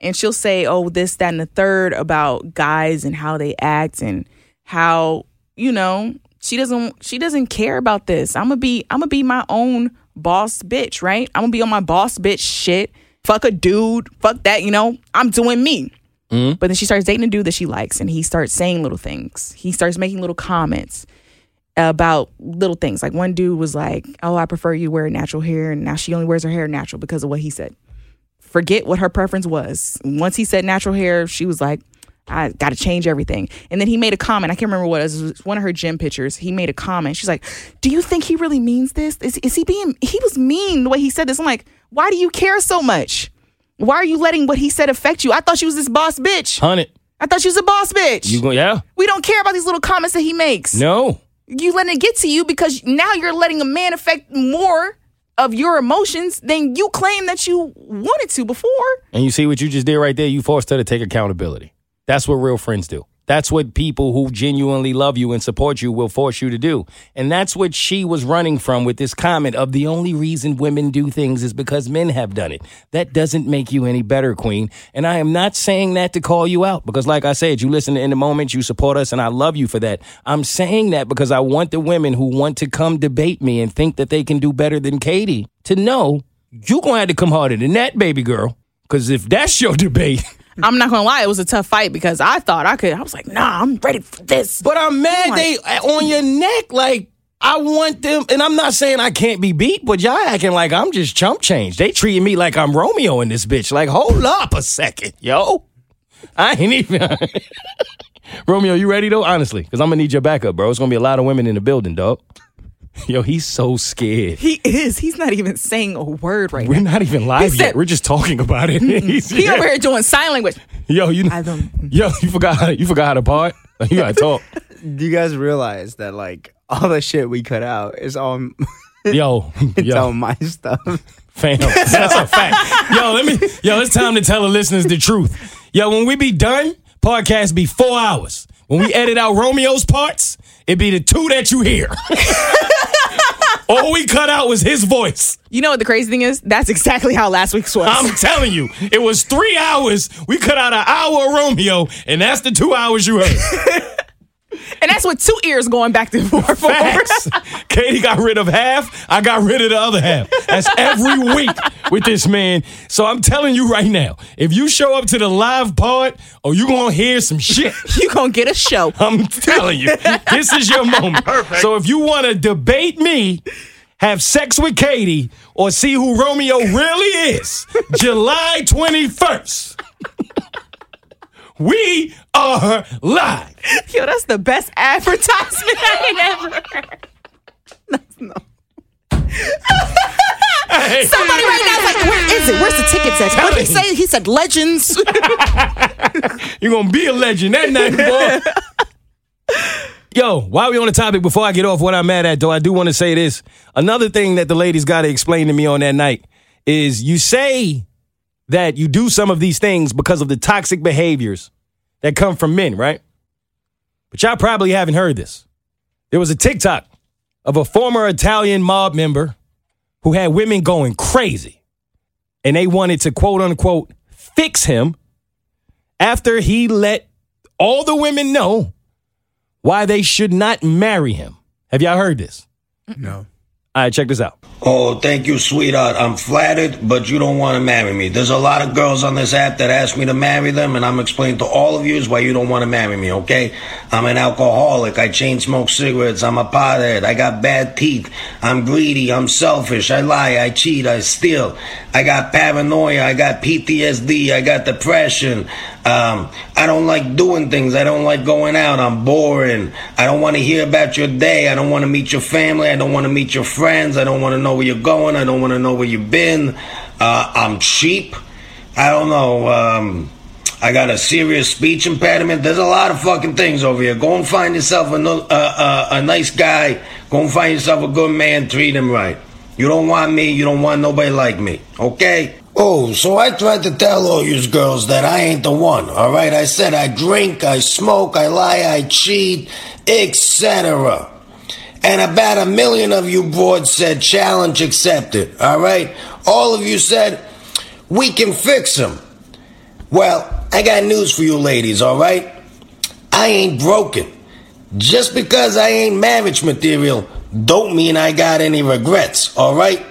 and she'll say, "Oh, this, that, and the third about guys and how they act and how you know she doesn't she doesn't care about this. I'm gonna be I'm gonna be my own boss bitch, right? I'm gonna be on my boss bitch shit. Fuck a dude, fuck that, you know. I'm doing me." Mm-hmm. But then she starts dating a dude that she likes, and he starts saying little things. He starts making little comments about little things. Like one dude was like, "Oh, I prefer you wear natural hair," and now she only wears her hair natural because of what he said. Forget what her preference was. Once he said natural hair, she was like, "I got to change everything." And then he made a comment. I can't remember what it was. It was one of her gym pictures. He made a comment. She's like, "Do you think he really means this? Is is he being? He was mean the way he said this." I'm like, "Why do you care so much? Why are you letting what he said affect you? I thought she was this boss bitch. Hunt it. I thought she was a boss bitch. You go, yeah? we don't care about these little comments that he makes." No. you letting it get to you because now you're letting a man affect more of your emotions than you claim that you wanted to before. And you see what you just did right there? You forced her to take accountability. That's what real friends do. That's what people who genuinely love you and support you will force you to do. And that's what she was running from with this comment of the only reason women do things is because men have done it. That doesn't make you any better, queen. And I am not saying that to call you out because, like I said, you listen In the Moment, you support us, and I love you for that. I'm saying that because I want the women who want to come debate me and think that they can do better than Keity to know you're going to have to come harder than that, baby girl. Because if that's your *laughs* debate, I'm not gonna lie, it was a tough fight because I thought I could. I was like, nah, I'm ready for this. But I'm mad they uh, on your neck. Like I want them, and I'm not saying I can't be beat, but y'all acting like I'm just chump change. They treating me like I'm Romeo in this bitch. Like hold up a second, yo. I ain't even. *laughs* Romeo, you ready though? Honestly, because I'm gonna need your backup, bro. It's gonna be a lot of women in the building, dog. *laughs* Yo, he's so scared. he is. He's not even saying a word right now. We're now. not even live He yet. said- We're just talking about it. *laughs* He's- He over here doing sign language. Yo, you I don't- Yo, you forgot how you forgot how to part? *laughs* You gotta talk. Do you guys realize that like all the shit we cut out is all Yo, it's yo. all my stuff? Fam, that's a fact. Yo, let me. Yo, it's time to tell the listeners the truth. Yo, when we be done, podcast be four hours. When we edit out Romeo's parts, it be the two that you hear. All we cut out was his voice. You know what the crazy thing is? That's exactly how last week's was. I'm telling you, it was three hours. We cut out an hour of Romeo, and that's the two hours you heard. *laughs* and that's with two ears going back and forth. *laughs* Facts. Keity got rid of half. I got rid of the other half. That's every week with this man. So I'm telling you right now, if you show up to the live part, or you gonna hear some shit. *laughs* you gonna get a show. *laughs* I'm telling you, this is your moment. Perfect. So if you want to debate me, have sex with Keity, or see who Romeo really is, July 21st. We are live. Yo, that's the best advertisement I ain't *laughs* ever heard. Hey. Somebody right now is like, where is it? Where's the ticket at? What did he say? He said legends. *laughs* You're gonna be a legend that night, boy. *laughs* Yo, while we on the topic, before I get off what I'm mad at, though, I do want to say this. Another thing that the ladies got to explain to me on that night is you say that you do some of these things because of the toxic behaviors that come from men, right? But y'all probably haven't heard this. There was a TikTok of a former Italian mob member who had women going crazy. And they wanted to quote unquote fix him after he let all the women know why they should not marry him. Have y'all heard this? No. All right, check this out. Oh, thank you, sweetheart. I'm flattered, but you don't want to marry me. There's a lot of girls on this app that ask me to marry them, and I'm explaining to all of you why you don't want to marry me, okay? I'm an alcoholic. I chain smoke cigarettes. I'm a pothead. I got bad teeth. I'm greedy. I'm selfish. I lie. I cheat. I steal. I got paranoia. I got PTSD. I got depression. Um, I don't like doing things. I don't like going out. I'm boring. I don't want to hear about your day. I don't want to meet your family. I don't want to meet your friends. I don't want to know where you're going. I don't want to know where you've been. Uh, I'm cheap. I don't know. Um, I got a serious speech impediment. There's a lot of fucking things over here. Go and find yourself a, a nice guy. Go and find yourself a good man. Treat him right. You don't want me. You don't want nobody like me. Okay? Oh, so I tried to tell all you girls that I ain't the one. All right? I said I drink, I smoke, I lie, I cheat, etc. And about a million of you broads said challenge accepted. All right? All of you said we can fix him. Well, I got news for you ladies, all right? I ain't broken. Just because I ain't marriage material don't mean I got any regrets, all right?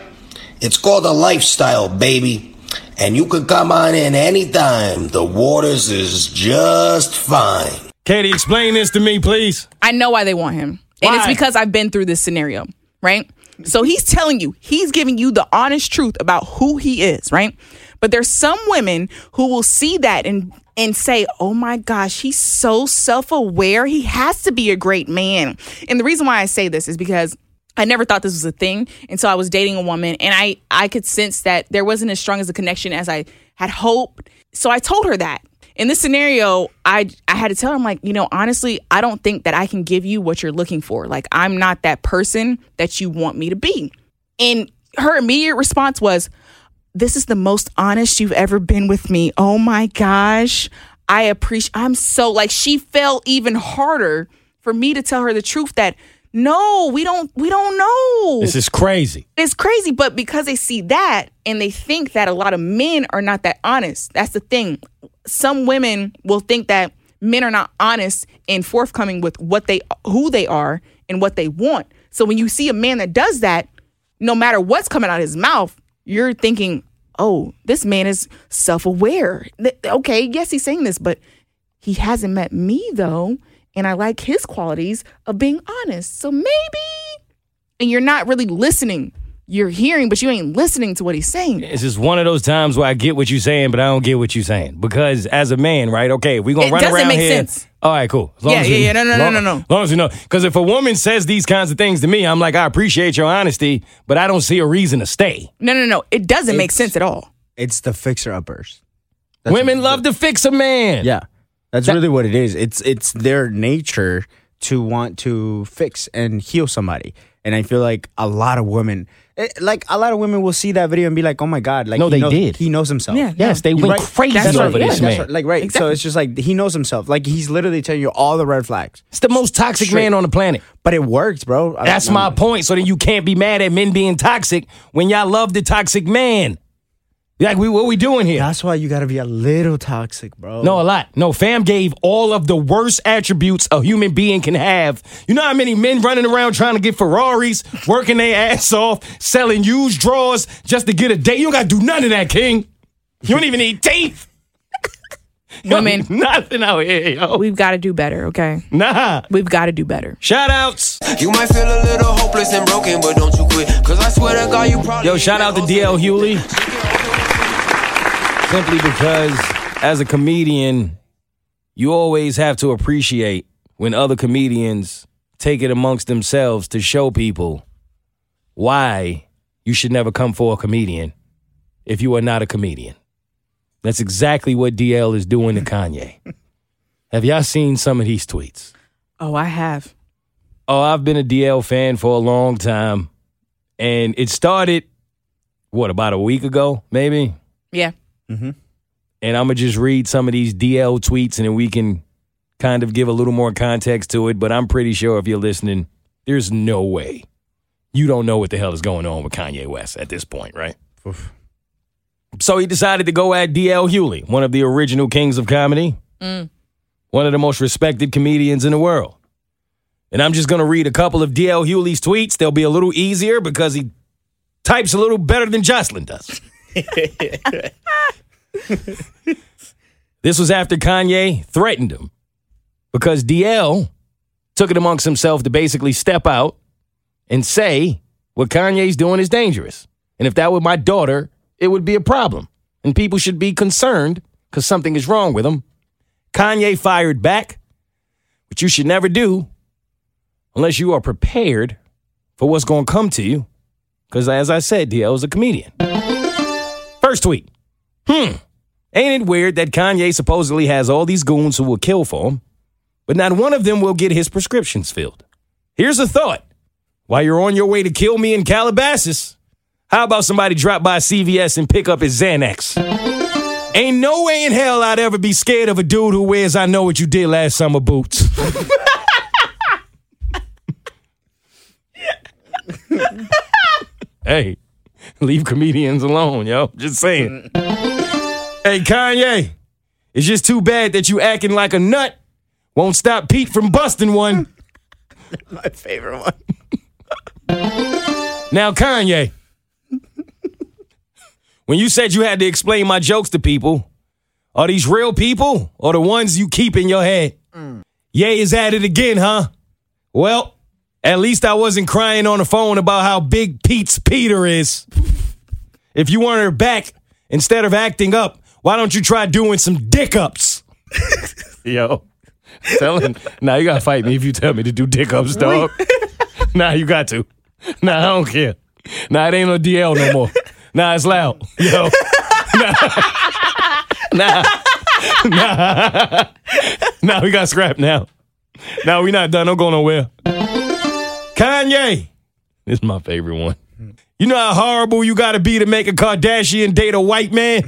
It's called a lifestyle, baby. And you can come on in anytime. The waters is just fine. Keity, explain this to me, please. I know why they want him. And it's because I've been through this scenario, right? So he's telling you, he's giving you the honest truth about who he is, right? But there's some women who will see that and and say, "Oh my gosh, he's so self-aware. He has to be a great man." And the reason why I say this is because I never thought this was a thing until I was dating a woman and I I could sense that there wasn't as strong as a connection as I had hoped. So I told her that. In this scenario, I I had to tell her I'm like, you know, honestly, I don't think that I can give you what you're looking for. Like I'm not that person that you want me to be. And her immediate response was, this is the most honest you've ever been with me. Oh my gosh. I appreciate I'm so like she fell even harder for me to tell her the truth that no, we don't we don't know. This is crazy. it's crazy, but because they see that and they think that a lot of men are not that honest. That's the thing. Some women will think that men are not honest and forthcoming with what they who they are and what they want. So when you see a man that does that, no matter what's coming out of his mouth, you're thinking, oh, this man is self aware. Okay, yes, he's saying this, but he hasn't met me though. And I like his qualities of being honest. So maybe, and you're not really listening. You're hearing, but you ain't listening to what he's saying. It's just one of those times where I get what you're saying, but I don't get what you're saying. Because as a man, right? Okay, if we gonna It run doesn't around make here. sense. All right, cool. As long Yeah, as yeah, we- yeah. No, no, no, long- no, no. As long as you know, because if a woman says these kinds of things to me, I'm like, I appreciate your honesty, but I don't see a reason to stay. No, no, no. It doesn't make sense at all. It's the fixer uppers. Women love to fix a man. Yeah, that's really what it is. It's it's their nature to want to fix and heal somebody, and I feel like a lot of women, eh, like a lot of women, will see that video and be like, "Oh my god!" Like No, they knows- did. He knows himself. Yeah, Yes, they went right. crazy That's over right. this yeah, man. that's right. Like right. So it's just like he knows himself. Like he's literally telling you all the red flags. It's the most toxic Straight. man on the planet. But it works, bro. I- That's my point. So then you can't be mad at men being toxic when y'all love the toxic man. Like, we, what we doing here? That's why you got to be a little toxic, bro. No, a lot. No, fam gave all of the worst attributes a human being can have. You know how many men running around trying to get Ferraris, working their ass off, selling used drawers just to get a date? You don't got to do none of that, King. You don't even need teeth. *laughs* Women, *laughs* Nothing out here, yo. we've got to do better, okay? Nah. We've got to do better. Shout outs. You might feel a little hopeless and broken, but don't you quit. Cause I swear to God, you probably. Yo, shout out to DL Hughley. Simply because, as a comedian, you always have to appreciate when other comedians take it amongst themselves to show people why you should never come for a comedian if you are not a comedian. That's exactly what DL is doing to *laughs* Kanye. Have y'all seen some of these tweets? Oh, I have. Oh, I've been a DL fan for a long time. And it started, what, about a week ago, maybe? Yeah. And I'm going to just read some of these DL tweets and then we can kind of give a little more context to it. But I'm pretty sure if you're listening, there's no way you don't know what the hell is going on with Kanye West at this point, right? So he decided to go at DL Hughley, one of the original kings of comedy, mm. one of the most respected comedians in the world. And I'm just going to read a couple of DL Hughley's tweets. They'll be a little easier because he types a little better than Joseline does. *laughs* *laughs* *laughs* this was after Kanye threatened him because DL took it amongst himself to basically step out and say what Kanye's doing is dangerous. And if that were my daughter, it would be a problem. And people should be concerned because something is wrong with him. Kanye fired back, which you should never do unless you are prepared for what's going to come to you. Because as I said, DL is a comedian. First tweet. Hmm. Ain't it weird that Kanye supposedly has all these goons who will kill for him, but not one of them will get his prescriptions filled? Here's a thought. While you're on your way to kill me in Calabasas, how about somebody drop by CVS and pick up his Xanax? Ain't no way in hell I'd ever be scared of a dude who wears I know what you did last summer boots. *laughs* hey, leave comedians alone, yo. Just saying. Hey, Kanye, it's just too bad that you acting like a nut won't stop Pete from busting one. *laughs* My favorite one. *laughs* Now, Kanye, when you said you had to explain my jokes to people, are these real people or the ones you keep in your head? Mm. Ye is at it again, huh? Well, at least I wasn't crying on the phone about how big Pete's Peter is. If you want her back, instead of acting up, why don't you try doing some dick ups? *laughs* Yo. Telling, now you gotta fight me if you tell me to do dick ups, dog. *laughs* nah, you got to. Nah, I don't care. Nah, it ain't no DL no more. Nah, it's loud. Yo. *laughs* Nah. Nah. nah, we got scrapped now. Now we not done. Don't go nowhere. Kanye. This is my favorite one. You know how horrible you gotta be to make a Kardashian date a white man?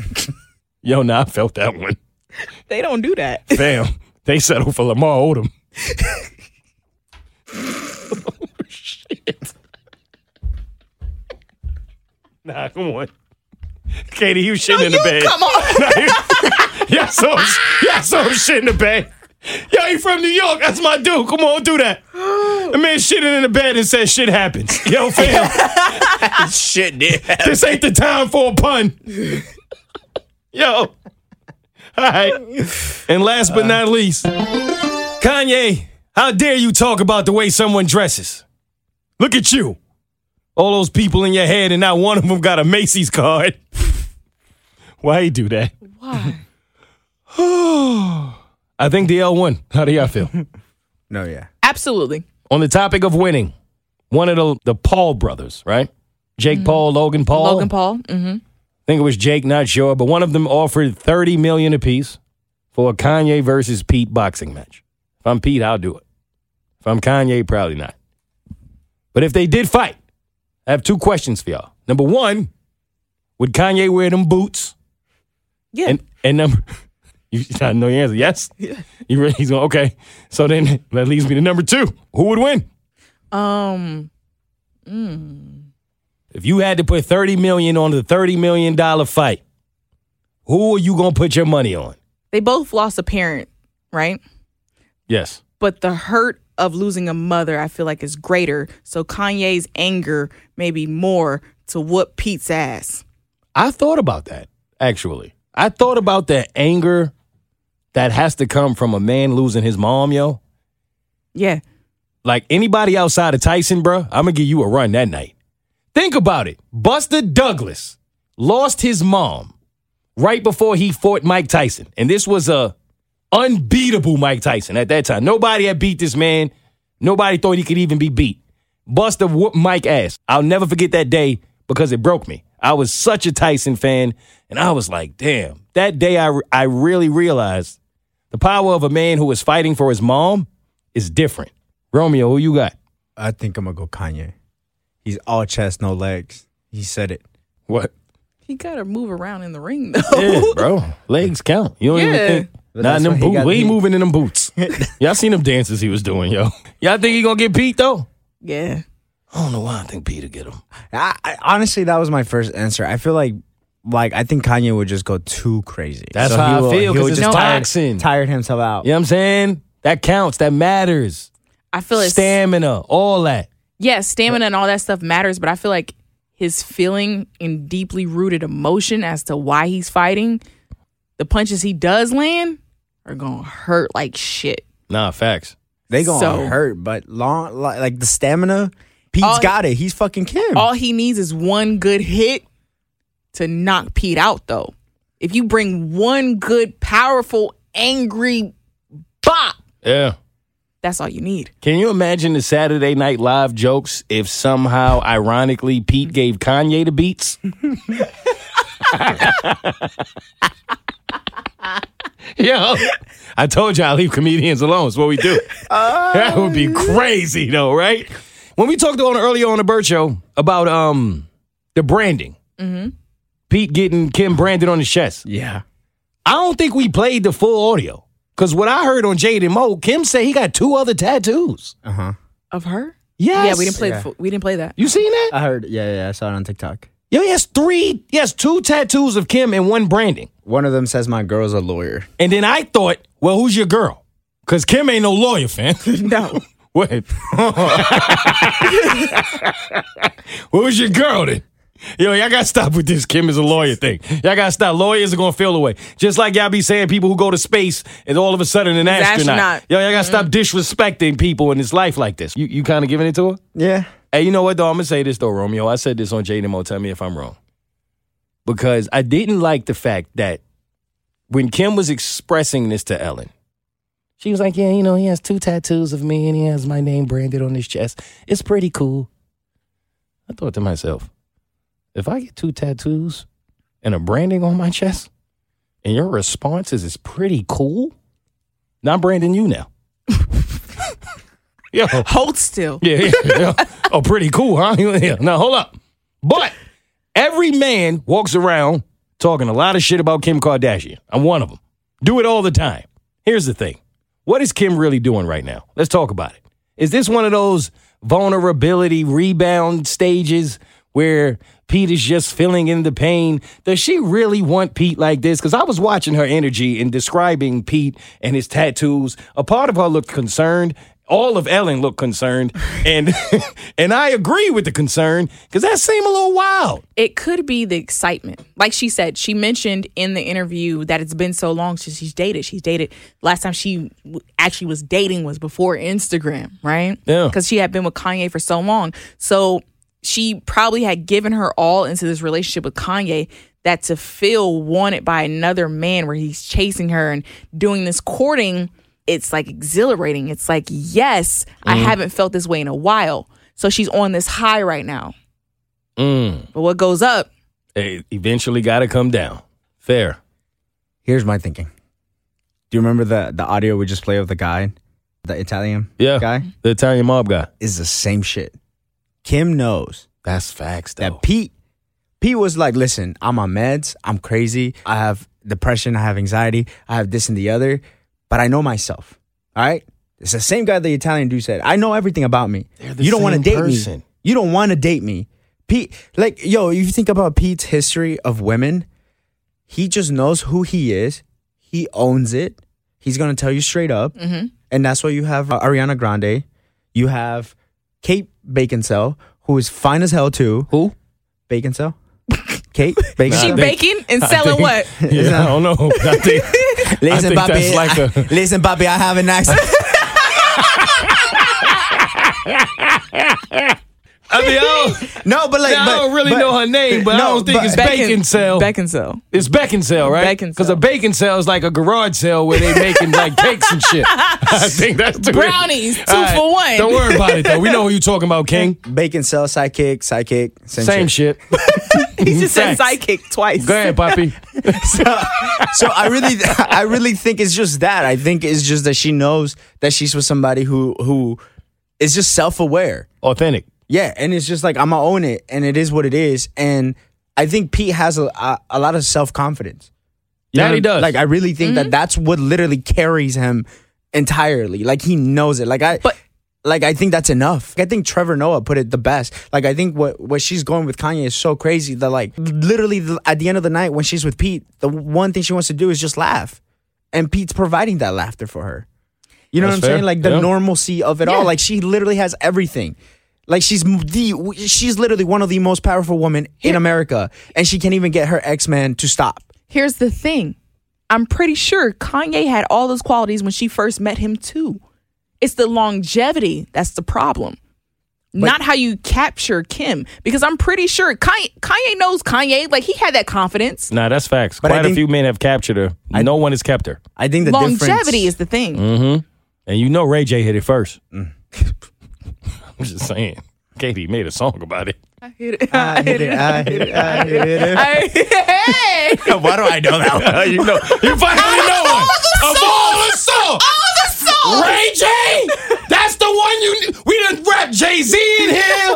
Yo, nah, I felt that one. *laughs* They don't do that. *laughs* Fam, they settle for Lamar Odom. oh, *laughs* shit. Nah, come on. Keity, you shitting in the bed. Come on. Nah, you- yeah, so yeah, so shit in the bed. Yo, you from New York. That's my dude. Come on, do that. *gasps* The man shitting in the bed and says shit happens. Yo, fam, Shit, dude. this ain't the time for a pun. Yo. All right. And last but not least, Kanye, how dare you talk about the way someone dresses? Look at you. All those people in your head, and not one of them got a Macy's card. Why you do that? Why? *sighs* I think DL won. How do y'all feel? No, yeah. Absolutely. On the topic of winning, one of the the Paul brothers, right? Jake Paul, Logan Paul. Logan Paul. Mm-hmm. I think it was Jake, not sure, but one of them offered 30 million apiece for a Kanye versus Pete boxing match. If I'm Pete, I'll do it. If I'm Kanye, probably not. But if they did fight, I have two questions for y'all. Number one, would Kanye wear them boots? Yeah. And and number *laughs* you I know your answer. Yes. You ready? He's going, okay. So then that leads me to number two. Who would win? um. If you had to put 30 million on the 30 million dollar fight, who are you gonna put your money on? They both lost a parent, right? Yes. But the hurt of losing a mother, I feel like, is greater. So Kanye's anger may be more to whoop Pete's ass. I thought about that, actually. I thought about the anger that has to come from a man losing his mom, yo. Yeah. Like anybody outside of Tyson, bruh, I'm gonna give you a run that night. Think about it. Buster Douglas lost his mom right before he fought Mike Tyson. And this was a unbeatable Mike Tyson at that time. Nobody had beat this man. Nobody thought he could even be beat. Buster whooped Mike ass. I'll never forget that day because it broke me. I was such a Tyson fan, and I was like, damn. That day I, I really realized the power of a man who is fighting for his mom is different. Romeo, who you got? I think I'm gonna go Kanye. He's all chest, no legs. He said it. What? He got to move around in the ring, though. Yeah, bro. *laughs* Legs count. You don't even Yeah. think. But Not in that's them what he boots. got We ain't beat. moving in them boots. *laughs* Y'all seen them dances he was doing, yo. Y'all think he gonna get Pete though? yeah. I don't know why I think Pete will get him. I, I, honestly, that was my first answer. I feel like, like I think Kanye would just go too crazy. That's So how he I will- feel, he 'cause would it's just tired, tired himself out. You know what I'm saying? That counts. That matters. I feel it's Stamina, all that. Yeah, stamina and all that stuff matters, but I feel like his feeling and deeply rooted emotion as to why he's fighting, the punches he does land are gonna hurt like shit. Nah, facts. They gonna So- hurt, but long like, like the stamina. Pete's All- got it. He's fucking Kim. All he needs is one good hit to knock Pete out, though. If you bring one good, powerful, angry bop, Yeah. That's all you need. Can you imagine the Saturday Night Live jokes if somehow, ironically, Pete gave Kanye the beats? *laughs* Yo, I told you I leave comedians alone. It's what we do. *laughs* that would be crazy, though, right? When we talked on earlier on the Bert Show about um the branding, Pete getting Kim branded on his chest. yeah. I don't think we played the full audio because what I heard on Jade and Moe, Kim said he got two other tattoos. Uh huh. Of her? Yes. Yeah, we didn't play. Yeah. The, we didn't play that. You seen that? I heard. Yeah, yeah. I saw it on TikTok. Yo, he has three, he has two tattoos of Kim and one branding. One of them says my girl's a lawyer. And then I thought, well, who's your girl? Because Kim ain't no lawyer, fam. *laughs* No. *laughs* What? *laughs* Who's your girl then? Yo, y'all gotta stop with this Kim is a lawyer thing. Y'all gotta stop. Lawyers are gonna feel away. Just like y'all be saying people who go to space and all of a sudden an He's astronaut. astronaut. Yo, y'all gotta stop mm-hmm. disrespecting people in this life like this. You you kind of giving it to her? Yeah. Hey, you know what though? I'm gonna say this though, Romeo. I said this on Jade and Moe. Tell me if I'm wrong. Because I didn't like the fact that when Kim was expressing this to Ellen, she was like, "Yeah, you know, he has two tattoos of me and he has my name branded on his chest. It's pretty cool." I thought to myself, if I get two tattoos and a branding on my chest, and your response is it's pretty cool, now I'm branding you now. *laughs* Yo, Hold still. yeah, yeah, yeah. *laughs* Oh, pretty cool, huh? *laughs* Yeah. Now hold up. But every man walks around talking a lot of shit about Kim Kardashian. I'm one of them. Do it all the time. Here's the thing. What is Kim really doing right now? Let's talk about it. Is this one of those vulnerability rebound stages where Pete is just filling in the pain? Does she really want Pete like this? Because I was watching her energy and describing Pete and his tattoos. A part of her looked concerned, all of Ellen looked concerned, *laughs* and *laughs* and I agree with the concern because that seemed a little wild. It could be the excitement. Like she said, she mentioned in the interview that it's been so long since she's dated. She's dated last time she actually was dating was before Instagram, right? Yeah. Because she had been with Kanye for so long. So she probably had given her all into this relationship with Kanye that to feel wanted by another man where he's chasing her and doing this courting, it's like exhilarating. It's like, yes, I haven't felt this way in a while. So she's on this high right now. Mm. But what goes up It eventually got to come down. Fair. Here's my thinking. Do you remember the the audio we just played of the guy, the Italian Yeah. guy? The Italian mob guy. Is the same shit. Kim knows That's facts, though. that Pete Pete was like, listen, I'm on meds, I'm crazy, I have depression, I have anxiety, I have this and the other, but I know myself. All right? It's the same guy the Italian dude said. I know everything about me. They're the You don't want to same date person. me. You don't want to date me. Pete, like, yo, if you think about Pete's history of women, he just knows who he is. He owns it. He's gonna tell you straight up, and that's why you have uh, Ariana Grande. You have Kate Baconsell, who is fine as hell too. Who? Bacon Cell. *laughs* Kate *laughs* Baconsell. she think- baking and selling what? *laughs* Yeah, I don't know. I think, Listen, think Bobby. like a- listen, Bobby. I have an accent. I mean, I don't, *laughs* no, but like, I but- don't really but- know her name, but I don't think but- it's Bacon- bacon cell. Bacon cell. It's bacon cell, right? Bacon Because cell. a bacon cell is like a garage sale where they making like cakes and shit. *laughs* I think that's the Brownies, two All for one. Don't worry about it though. We know who you talking about, King. Bacon cell, sidekick, sidekick, same, Same shit. shit. *laughs* He just said Facts. sidekick twice. Go ahead, Poppy. so, so I really, I really think it's just that. I think it's just that she knows that she's with somebody who who is just self aware. Authentic. Yeah, and it's just like I'm gonna own it, and it is what it is. And I think Pete has a a, a lot of self confidence. Yeah, he does. Like I really think that mm-hmm. that's what literally carries him entirely. Like he knows it. Like I, But- like I think that's enough. I think Trevor Noah put it the best. Like I think what what she's going with Kanye is so crazy that like literally the, at the end of the night when she's with Pete, the one thing she wants to do is just laugh, and Pete's providing that laughter for her. You know That's what I'm fair. saying? Like the Yeah. normalcy of it all. Like she literally has everything. Like she's the she's literally one of the most powerful women in America, and she can't even get her ex man to stop. Here's the thing. I'm pretty sure Kanye had all those qualities when she first met him too. It's the longevity that's the problem. Not how you capture Kim. Because I'm pretty sure Kanye, Kanye knows Kanye. Like he had that confidence. Nah, that's facts. But I Quite a few men have captured her. no one has kept her. I think the Longevity difference, is the thing. Mm-hmm. And you know Ray J hit it first. Mm. *laughs* I'm just saying. Katie made a song about it. I hit it. I hit it. I hit it. I hit it. *laughs* I- hey! *laughs* Why do I know that? One? you know, you finally know one. Of all the songs. All the songs! Ray J, that's the one you. We done rap Jay Z in here. *laughs*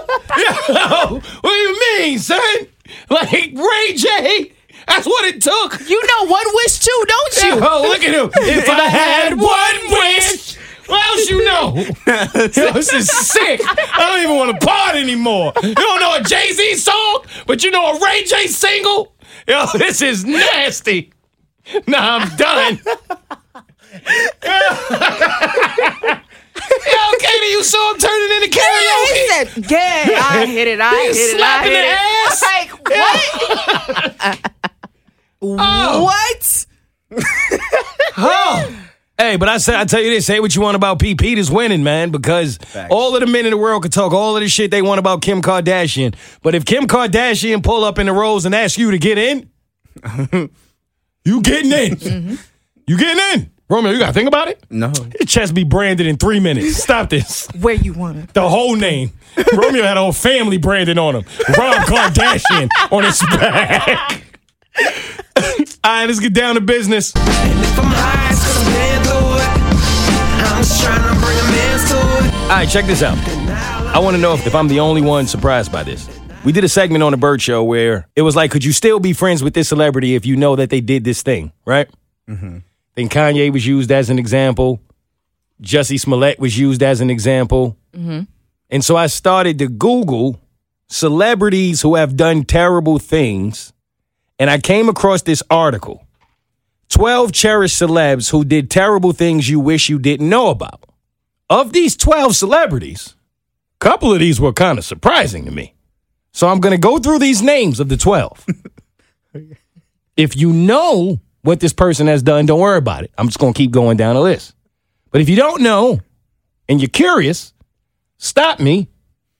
Yo, what do you mean, son? Like Ray J, that's what it took. You know one wish too, don't you? Yo, oh, look at him. If I had one wish, what else you know? *laughs* Yo, this is sick. I don't even want to part anymore. You don't know a Jay Z song, but you know a Ray J single. Yo, this is nasty. Nah, I'm done. *laughs* Yo, Keity, you saw him turning into He said, yeah, *laughs* I hit it, I He hit it, I hit the it. ass. Like, what? Oh. What? Oh. Hey, but I say I tell you this, say what you want about Pete. Pete is winning, man, because all of the men in the world can talk all of the shit they want about Kim Kardashian. But if Kim Kardashian pull up in the rows and ask you to get in, *laughs* you getting in. Mm-hmm. You getting in. Romeo, you gotta think about it. No. Your chest be branded in three minutes. Stop this. Where you want it? The whole name. Romeo had a whole family branded on him. Rob Kardashian on his back. *laughs* All right, let's get down to business. All right, check this out. I want to know if, if I'm the only one surprised by this. We did a segment on the Bert Show where it was like, could you still be friends with this celebrity if you know that they did this thing, right? Mm-hmm. Then Kanye was used as an example. Jussie Smollett was used as an example. And so I started to Google celebrities who have done terrible things. And I came across this article 12 cherished celebs who did terrible things you wish you didn't know about. of these 12 celebrities, a couple of these were kind of surprising to me. So I'm going to go through these names of the 12. *laughs* if you know what this person has done, don't worry about it. I'm just going to keep going down the list. But if you don't know and you're curious, stop me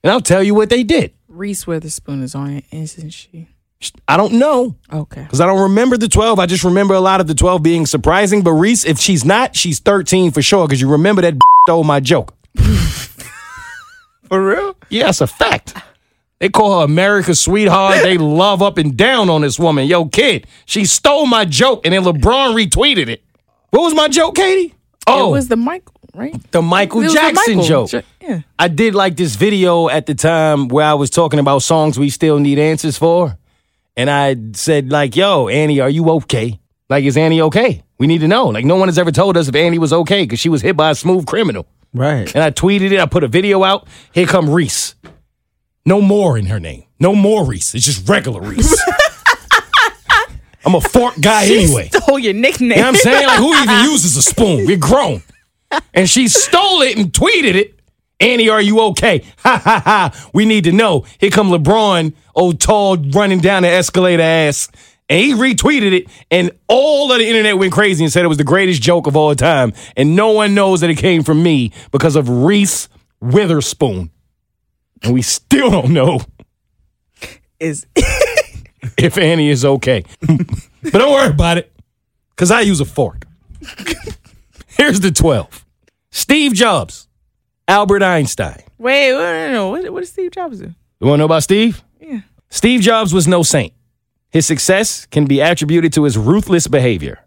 and I'll tell you what they did. Reese Witherspoon is on it, isn't she? I don't know Okay. because I don't remember the 12. I just remember a lot of the 12 being surprising. But Reese, if she's not, she's 13 for sure because you remember that *laughs* stole my joke. *laughs* For real? Yeah, it's a fact. They call her America's sweetheart. They *laughs* love up and down on this woman. Yo, kid, she stole my joke and then LeBron retweeted it. What was my joke, Keity? Oh, It was the Michael, right? the Michael was the Jackson Michael joke. jo- yeah. I did like this video at the time where I was talking about songs we still need answers for. And I said, like, yo, Annie, are you okay? Like, is Annie okay? We need to know. Like, no one has ever told us if Annie was okay because she was hit by a smooth criminal. Right. And I tweeted it. I put a video out. Here come Reese. No more in her name. No more Reese. It's just regular Reese. *laughs* I'm a fork guy anyway. Stole your nickname. You know what I'm saying? Like, who even *laughs* uses a spoon? We're grown. And she stole it and tweeted it. Annie, are you okay? *laughs* Ha ha ha. We need to know. Here come LeBron, old tall, running down the escalator ass. And he retweeted it, and all of the internet went crazy and said it was the greatest joke of all time. And no one knows that it came from me because of Reese Witherspoon. And we still don't know *laughs* is *laughs* if Annie is okay. but don't worry about it, because I use a fork. Here's the 12 Steve Jobs, Albert Einstein. wait, wait, no, what, what did Steve Jobs do? You want to know about Steve? Yeah. Steve Jobs was no saint. His success can be attributed to his ruthless behavior.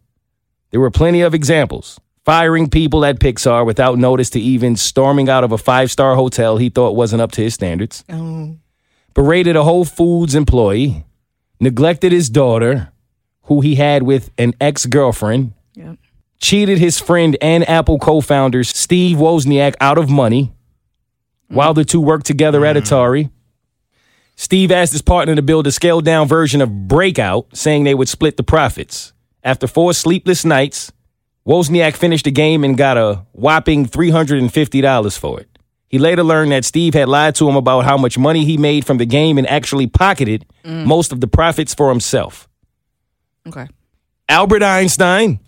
There were plenty of examples. Firing people at Pixar without notice to even storming out of a five star hotel he thought wasn't up to his standards. Oh, berated a Whole Foods employee, neglected his daughter, who he had with an ex girlfriend, yeah. Cheated his friend and Apple co founders Steve Wozniak out of money while the two worked together at mm-hmm. Atari. Steve asked his partner to build a scaled down version of Breakout, saying they would split the profits. After four sleepless nights, Wozniak finished the game and got a whopping $350 for it. He later learned that Steve had lied to him about how much money he made from the game and actually pocketed mm. most of the profits for himself. Okay. Albert Einstein,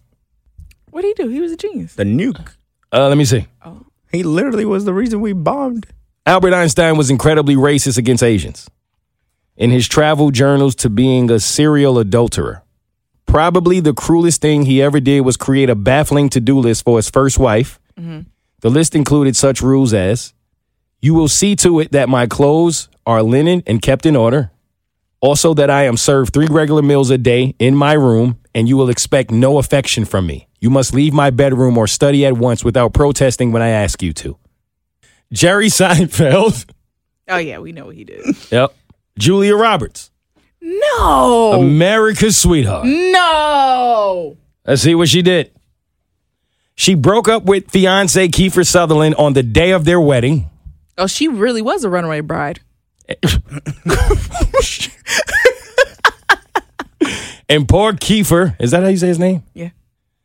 What did he do? He was a genius. The nuke. uh, let me see. Oh. He literally was the reason we bombed. Albert Einstein was incredibly racist against Asians. In his travel journals to being a serial adulterer. Probably the cruelest thing he ever did was create a baffling to do list for his first wife. The list included such rules as You will see to it that my clothes are linen and kept in order. Also, that I am served three regular meals a day in my room, and you will expect no affection from me. You must leave my bedroom or study at once without protesting when I ask you to. Jerry *laughs* Seinfeld. Oh yeah, we know what he did. Yep. Julia Roberts, No, America's sweetheart. no. Let's see what she did. She broke up with fiance Kiefer Sutherland on the day of their wedding. Oh, she really was a runaway bride. *laughs* And poor Kiefer, is that how you say his name? Yeah,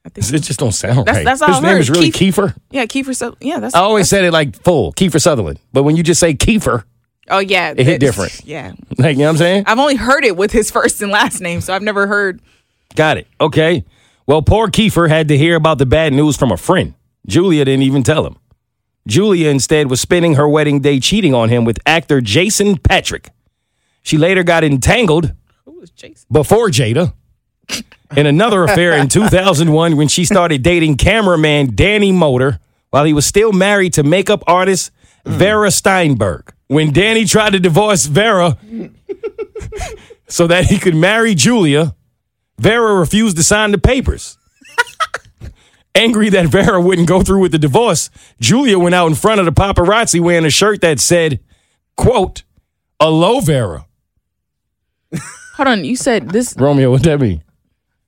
I think. It just don't sound That's- right. that's all his I've name heard. is really Keith- Kiefer. Yeah, Kiefer. So yeah, that's. I always said it like full, Kiefer Sutherland. But when you just say Kiefer, Oh yeah, It hit different. Yeah, *laughs* like, you know what I'm saying? I've only heard it with his first and last name, so I've never heard. Got it. Okay. Well, poor Kiefer had to hear about the bad news from a friend. Julia didn't even tell him. Julia instead was spending her wedding day cheating on him with actor Jason Patric. She later got entangled Who was Jason? before Jada in another affair in 2001 when she started dating cameraman Danny Moder while he was still married to makeup artist Vera Steinberg. When Danny tried to divorce Vera so that he could marry Julia, Vera refused to sign the papers. Angry that Vera wouldn't go through with the divorce, Julia went out in front of the paparazzi wearing a shirt that said, quote, aloe Vera. Hold on, you said this. Romeo, what that mean?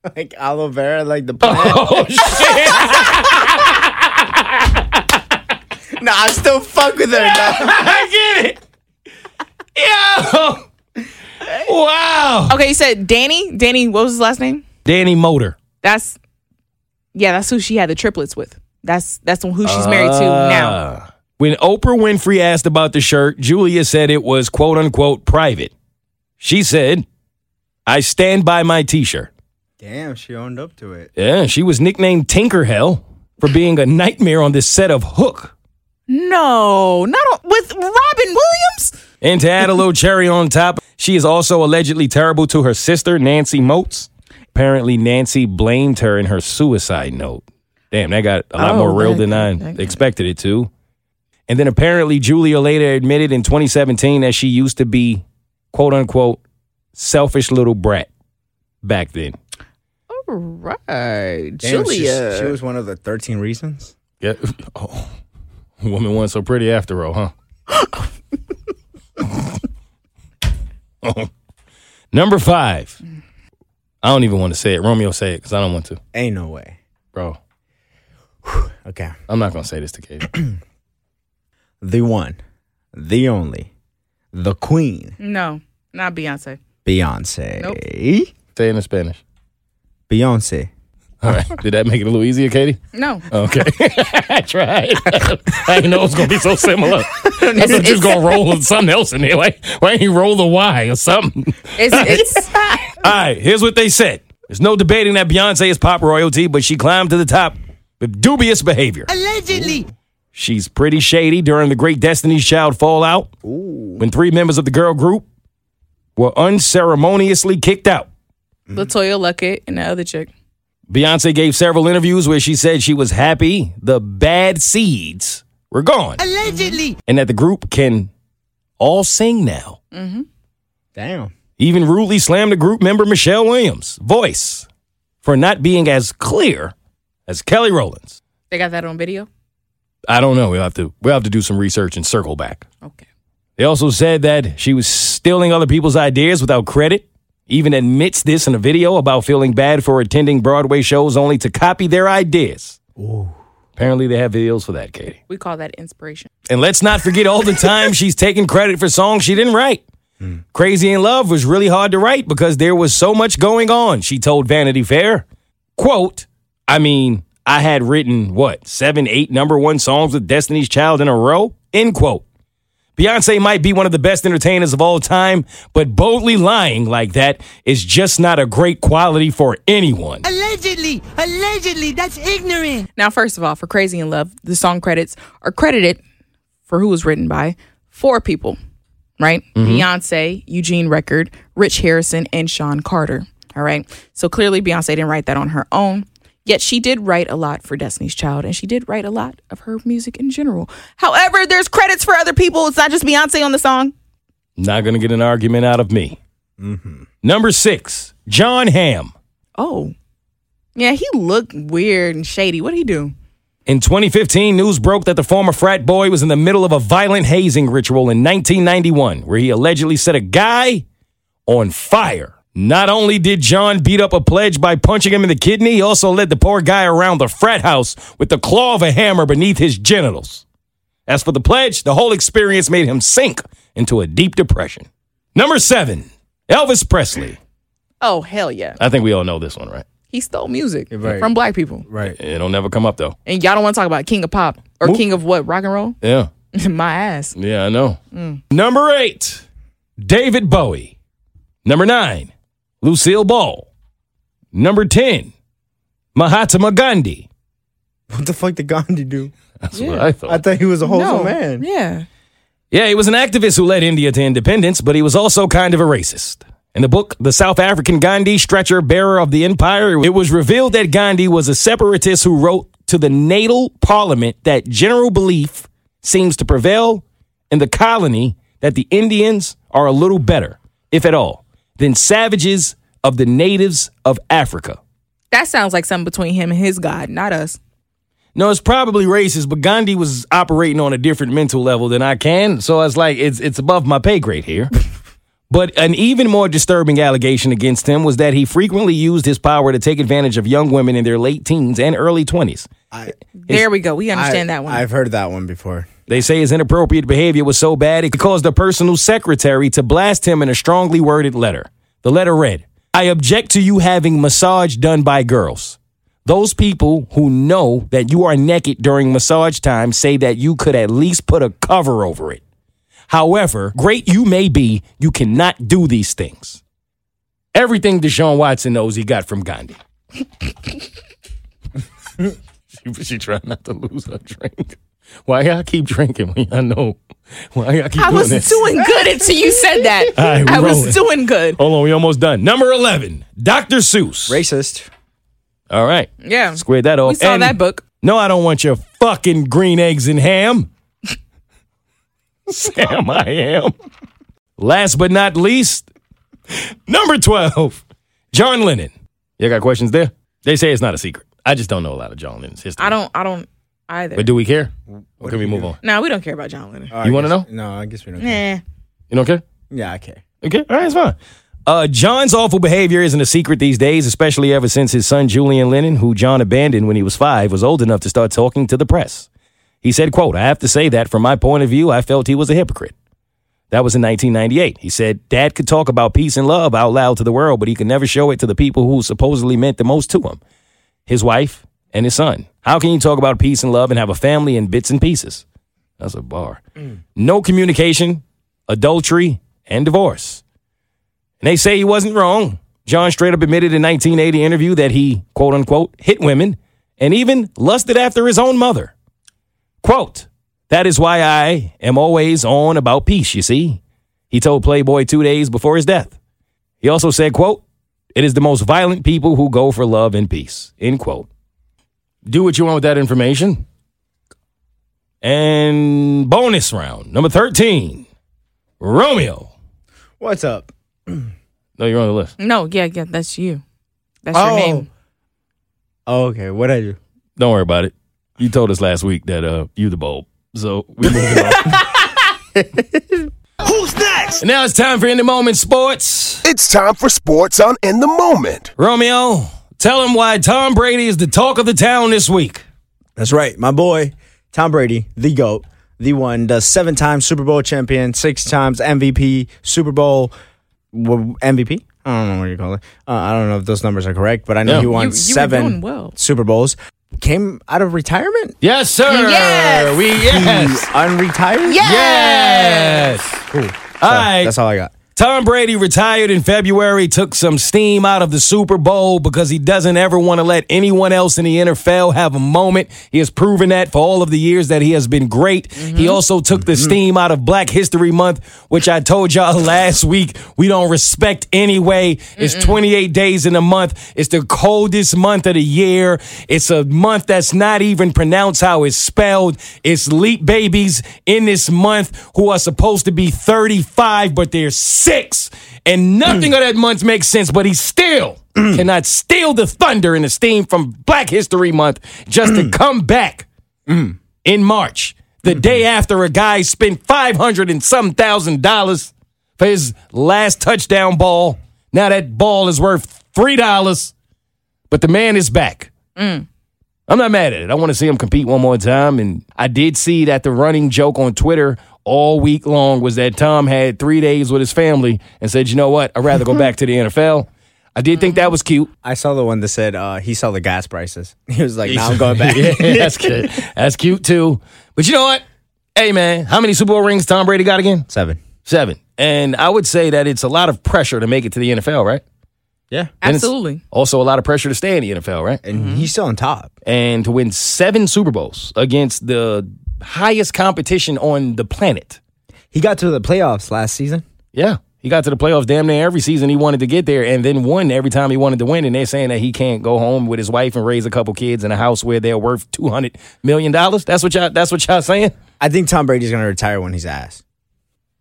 *laughs* Like aloe vera, like the *laughs* plant. Oh shit! *laughs* nah, I still fuck with her. Nah. I get it. Yo. Wow. Okay, you said Danny. Danny, what was his last name? Danny Moder. That's yeah, that's who she had the triplets with. That's that's who she's married to now. Ah. When Oprah Winfrey asked about the shirt, Julia said it was quote unquote private. She said, I stand by my t shirt. Damn, she owned up to it. Yeah, she was nicknamed Tinkerhell for being a nightmare on this set of Hook. No, not on- with Robin Williams. And to add a little cherry on top, she is also allegedly terrible to her sister, Nancy Motes. Apparently, Nancy blamed her in her suicide note. Damn, that got a lot Oh, more real that- than I expected it to. And then apparently, Julia later admitted in 2017 that she used to be, quote unquote, selfish little brat back then. All right, Damn, she's- Julia. She was one of the 13 reasons. Yeah. *laughs* Oh, woman wasn't so pretty after all, huh? *laughs* Oh. Number five. I don't even want to say it. Romeo, say it because I don't want to. Ain't no way. Bro, *sighs* Okay. I'm not going to say this to Keity. *clears throat* The one, the only, the queen, no, not Beyonce. Beyonce. Nope. say it in Spanish. Beyonce. All right. *laughs* Did that make it a little easier, Keity? No, Okay. *laughs* I tried. *laughs* I didn't know it was going to be so similar. I thought you was going to roll with something else in there. Like, why ain't you roll the Y or something? it's it's. All right, here's what they said. There's no debating that Beyonce is pop royalty, but she climbed to the top with dubious behavior. Allegedly. She's pretty shady during the Great Destiny's Child fallout when three members of the girl group were unceremoniously kicked out. Mm-hmm. LeToya Luckett and the other chick. Beyonce gave several interviews where she said she was happy the bad seeds were gone Allegedly. and that the group can all sing now. Mm-hmm. Damn. Even rudely slammed the group member Michelle Williams' voice for not being as clear as Kelly Rowland's. They got that on video. I don't know. We'll have to we'll have to do some research and circle back. Okay. They also said that she was stealing other people's ideas without credit. Even admits this in a video about feeling bad for attending Broadway shows only to copy their ideas. Ooh. Apparently, they have videos for that, Keity. We call that inspiration. And let's not forget all the time she's taking credit for songs she didn't write. Hmm. Crazy in Love was really hard to write because there was so much going on, she told Vanity Fair. Quote, I mean, I had written, what, seven, eight number one songs with Destiny's Child in a row? End quote. Beyonce might be one of the best entertainers of all time, but boldly lying like that is just not a great quality for anyone. Allegedly. Allegedly. That's ignorant. Now, first of all, for Crazy in Love, the song credits are credited for who was written by four people, right? Mm-hmm. Beyonce, Eugene Record, Rich Harrison, and Sean Carter. All right. So clearly, Beyonce didn't write that on her own. Yet she did write a lot for Destiny's Child, and she did write a lot of her music in general. However, there's credits for other people. It's not just Beyonce on the song. Not going to get an argument out of me. Mm-hmm. Number six, Jon Hamm. Oh, yeah, he looked weird and shady. What did he do? In 2015, news broke that the former frat boy was in the middle of a violent hazing ritual in 1991, where he allegedly set a guy on fire. Not only did Jon beat up a pledge by punching him in the kidney, he also led the poor guy around the frat house with the claw of a hammer beneath his genitals. As for the pledge, the whole experience made him sink into a deep depression. Number seven, Elvis Presley. Oh, hell yeah. I think we all know this one, right? He stole music Right. from black people. Right. It'll never come up, though. And y'all don't want to talk about King of Pop or Mo- King of what? Rock and roll? Yeah. *laughs* My ass. Yeah, I know. Mm. Number eight, David Bowie. Number nine, Lucille Ball. Number 10, Mahatma Gandhi. What the fuck did Gandhi do? That's what I thought. I thought he was a wholesome no. man. Yeah. yeah, he was an activist who led India to independence, but he was also kind of a racist. In the book, The South African Gandhi, Stretcher Bearer of the Empire, it was revealed that Gandhi was a separatist who wrote to the natal parliament that general belief seems to prevail in the colony that the Indians are a little better, if at all, than savages of the natives of Africa. That sounds like something between him and his God, not us. No, it's probably racist, but Gandhi was operating on a different mental level than I can. So it's like it's it's above my pay grade here. *laughs* but an even more disturbing allegation against him was that he frequently used his power to take advantage of young women in their late teens and early twenties. I, There we go. We understand I- that one. I've heard that one before. They say his inappropriate behavior was so bad it caused a personal secretary to blast him in a strongly worded letter. The letter read, I object to you having massage done by girls. Those people who know that you are naked during massage time say that you could at least put a cover over it. However, great you may be, you cannot do these things. Everything Deshaun Watson knows he got from Gandhi. *laughs* she, she trying not to lose her drink. Why y'all keep drinking when y'all know? Why y'all keep I doing was this? doing good until you said that. *laughs* All right, we I was doing good. Hold on, we almost done. Number 11, Dr. Seuss. Racist. All right. Yeah. Squared that off. We saw And that book. No, I don't want your fucking green eggs and ham. *laughs* Sam, I am. Last but not least, number 12, John Lennon. You got questions there? They say it's not a secret. I just don't know a lot of John Lennon's history. I don't. I don't either. But do we care? Or can we move on? no, we don't care about John Lennon. You wanna know? No, I guess we don't. care. Nah. You don't care? Yeah, I care. Okay, all right, it's fine. Uh, John's awful behavior isn't a secret these days, especially ever since his son Julian Lennon, who John abandoned when he was five, was old enough to start talking to the press. He said, quote, I have to say that from my point of view, I felt he was a hypocrite. That was in 1998. He said, Dad could talk about peace and love out loud to the world, but he could never show it to the people who supposedly meant the most to him his wife and his son. How can you talk about peace and love and have a family in bits and pieces? That's a bar. Mm. No communication, adultery, and divorce. And they say he wasn't wrong. John straight up admitted in 1980 interview that he, quote unquote, hit women and even lusted after his own mother. Quote, that is why I am always on about peace, you see. He told Playboy two days before his death. He also said, quote, it is the most violent people who go for love and peace, end quote. Do what you want with that information. And bonus round, number 13, Romeo. What's up? *clears throat* No, you're on the list. No. Yeah. Yeah. That's you. That's Oh. your name. Oh, okay. What I do? Don't worry about it. You told us last week that uh you the bulb. So we moving on. *laughs* *laughs* Who's next? And now it's time for In the Moment Sports. It's time for sports on In the Moment. Romeo, tell him why Tom Brady is the talk of the town this week. That's right. My boy, Tom Brady, the GOAT, the one, the seven time Super Bowl champion, six times MVP, Super Bowl MVP. I don't know what you call it. Uh, I don't know if those numbers are correct, but I know Yeah. he won You- you seven well. Super Bowls. Came out of retirement? Yes, sir. Yes. We yes. He unretired? Yes. Cool. All right. That's all I got. Tom Brady retired in February, took some steam out of the Super Bowl because he doesn't ever want to let anyone else in the NFL have a moment. He has proven that for all of the years that he has been great. He mm-hmm. also took the mm-hmm. steam out of Black History Month, which I told y'all *laughs* last week we don't respect anyway. It's 28 days in a month. It's the coldest month of the year. It's a month that's not even pronounced how it's spelled. It's leap babies in this month who are supposed to be 35, but they're six. And nothing mm. of that month makes sense, but he still mm. cannot steal the thunder and the steam from Black History Month just to mm. come back in March, the mm-hmm. day after a guy spent 500 and some thousand dollars for his last touchdown ball. Now that ball is worth $3, but the man is back. I'm not mad at it. I want to see him compete one more time. And I did see that the running joke on Twitter all week long was that Tom had three days with his family and said, you know what? I'd rather go back to the NFL. I did think that was cute. I saw the one that said uh, he saw the gas prices. *laughs* He was like, now I'm going back. *laughs* yeah, that's cute. That's cute too. But you know what? Hey man, how many Super Bowl rings Tom Brady got again? Seven. Seven. And I would say that it's a lot of pressure to make it to the NFL, right? Yeah. And it's Absolutely. Also a lot of pressure to stay in the NFL, right? And he's still on top. and to win seven Super Bowls against the highest competition on the planet. He got to the playoffs last season. Yeah. He got to the playoffs damn near every season he wanted to get there and then won every time he wanted to win. And they're saying that he can't go home with his wife and raise a couple kids in a house where they're worth two hundred million dollars. That's what y'all that's what y'all saying? I think Tom Brady's going to retire when he's ass.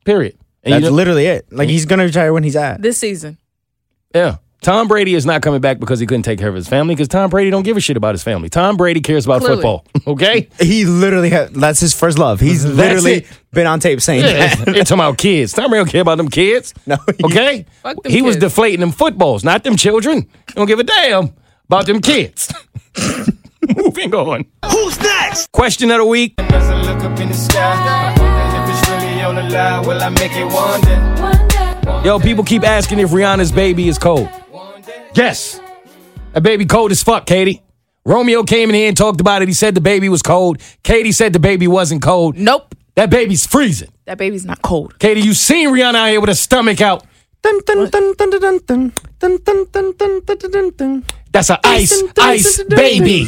Period. And That's you know- literally it. Like mm-hmm. he's going to retire when he's ass. This season. yeah. Tom Brady is not coming back because he couldn't take care of his family because Tom Brady don't give a shit about his family. Tom Brady cares about Clearly. football. *laughs* Okay? He literally had, that's his first love. He's That's literally it. been on tape saying Yeah, that. they're talking about kids. Tom Brady don't care about them kids. *laughs* No, he- okay. Fuck them he was kids. deflating them footballs, not them children. He don't give a damn about them kids. *laughs* Moving on. Who's next? Question of the week. Yo, people keep asking if Rihanna's baby is cold. Yes. That baby cold as fuck, Keity. Romeo came in here and talked about it. He said the baby was cold. Keity said the baby wasn't cold. Nope. That baby's freezing. That baby's not cold. Keity, you seen Rihanna out here with her stomach out. Dun, dun, dun, dun, dun, dun, dun. Dun, dun, dun, dun, dun, dun, dun, dun. That's an ice, Dun, dun, ice dun, dun, baby.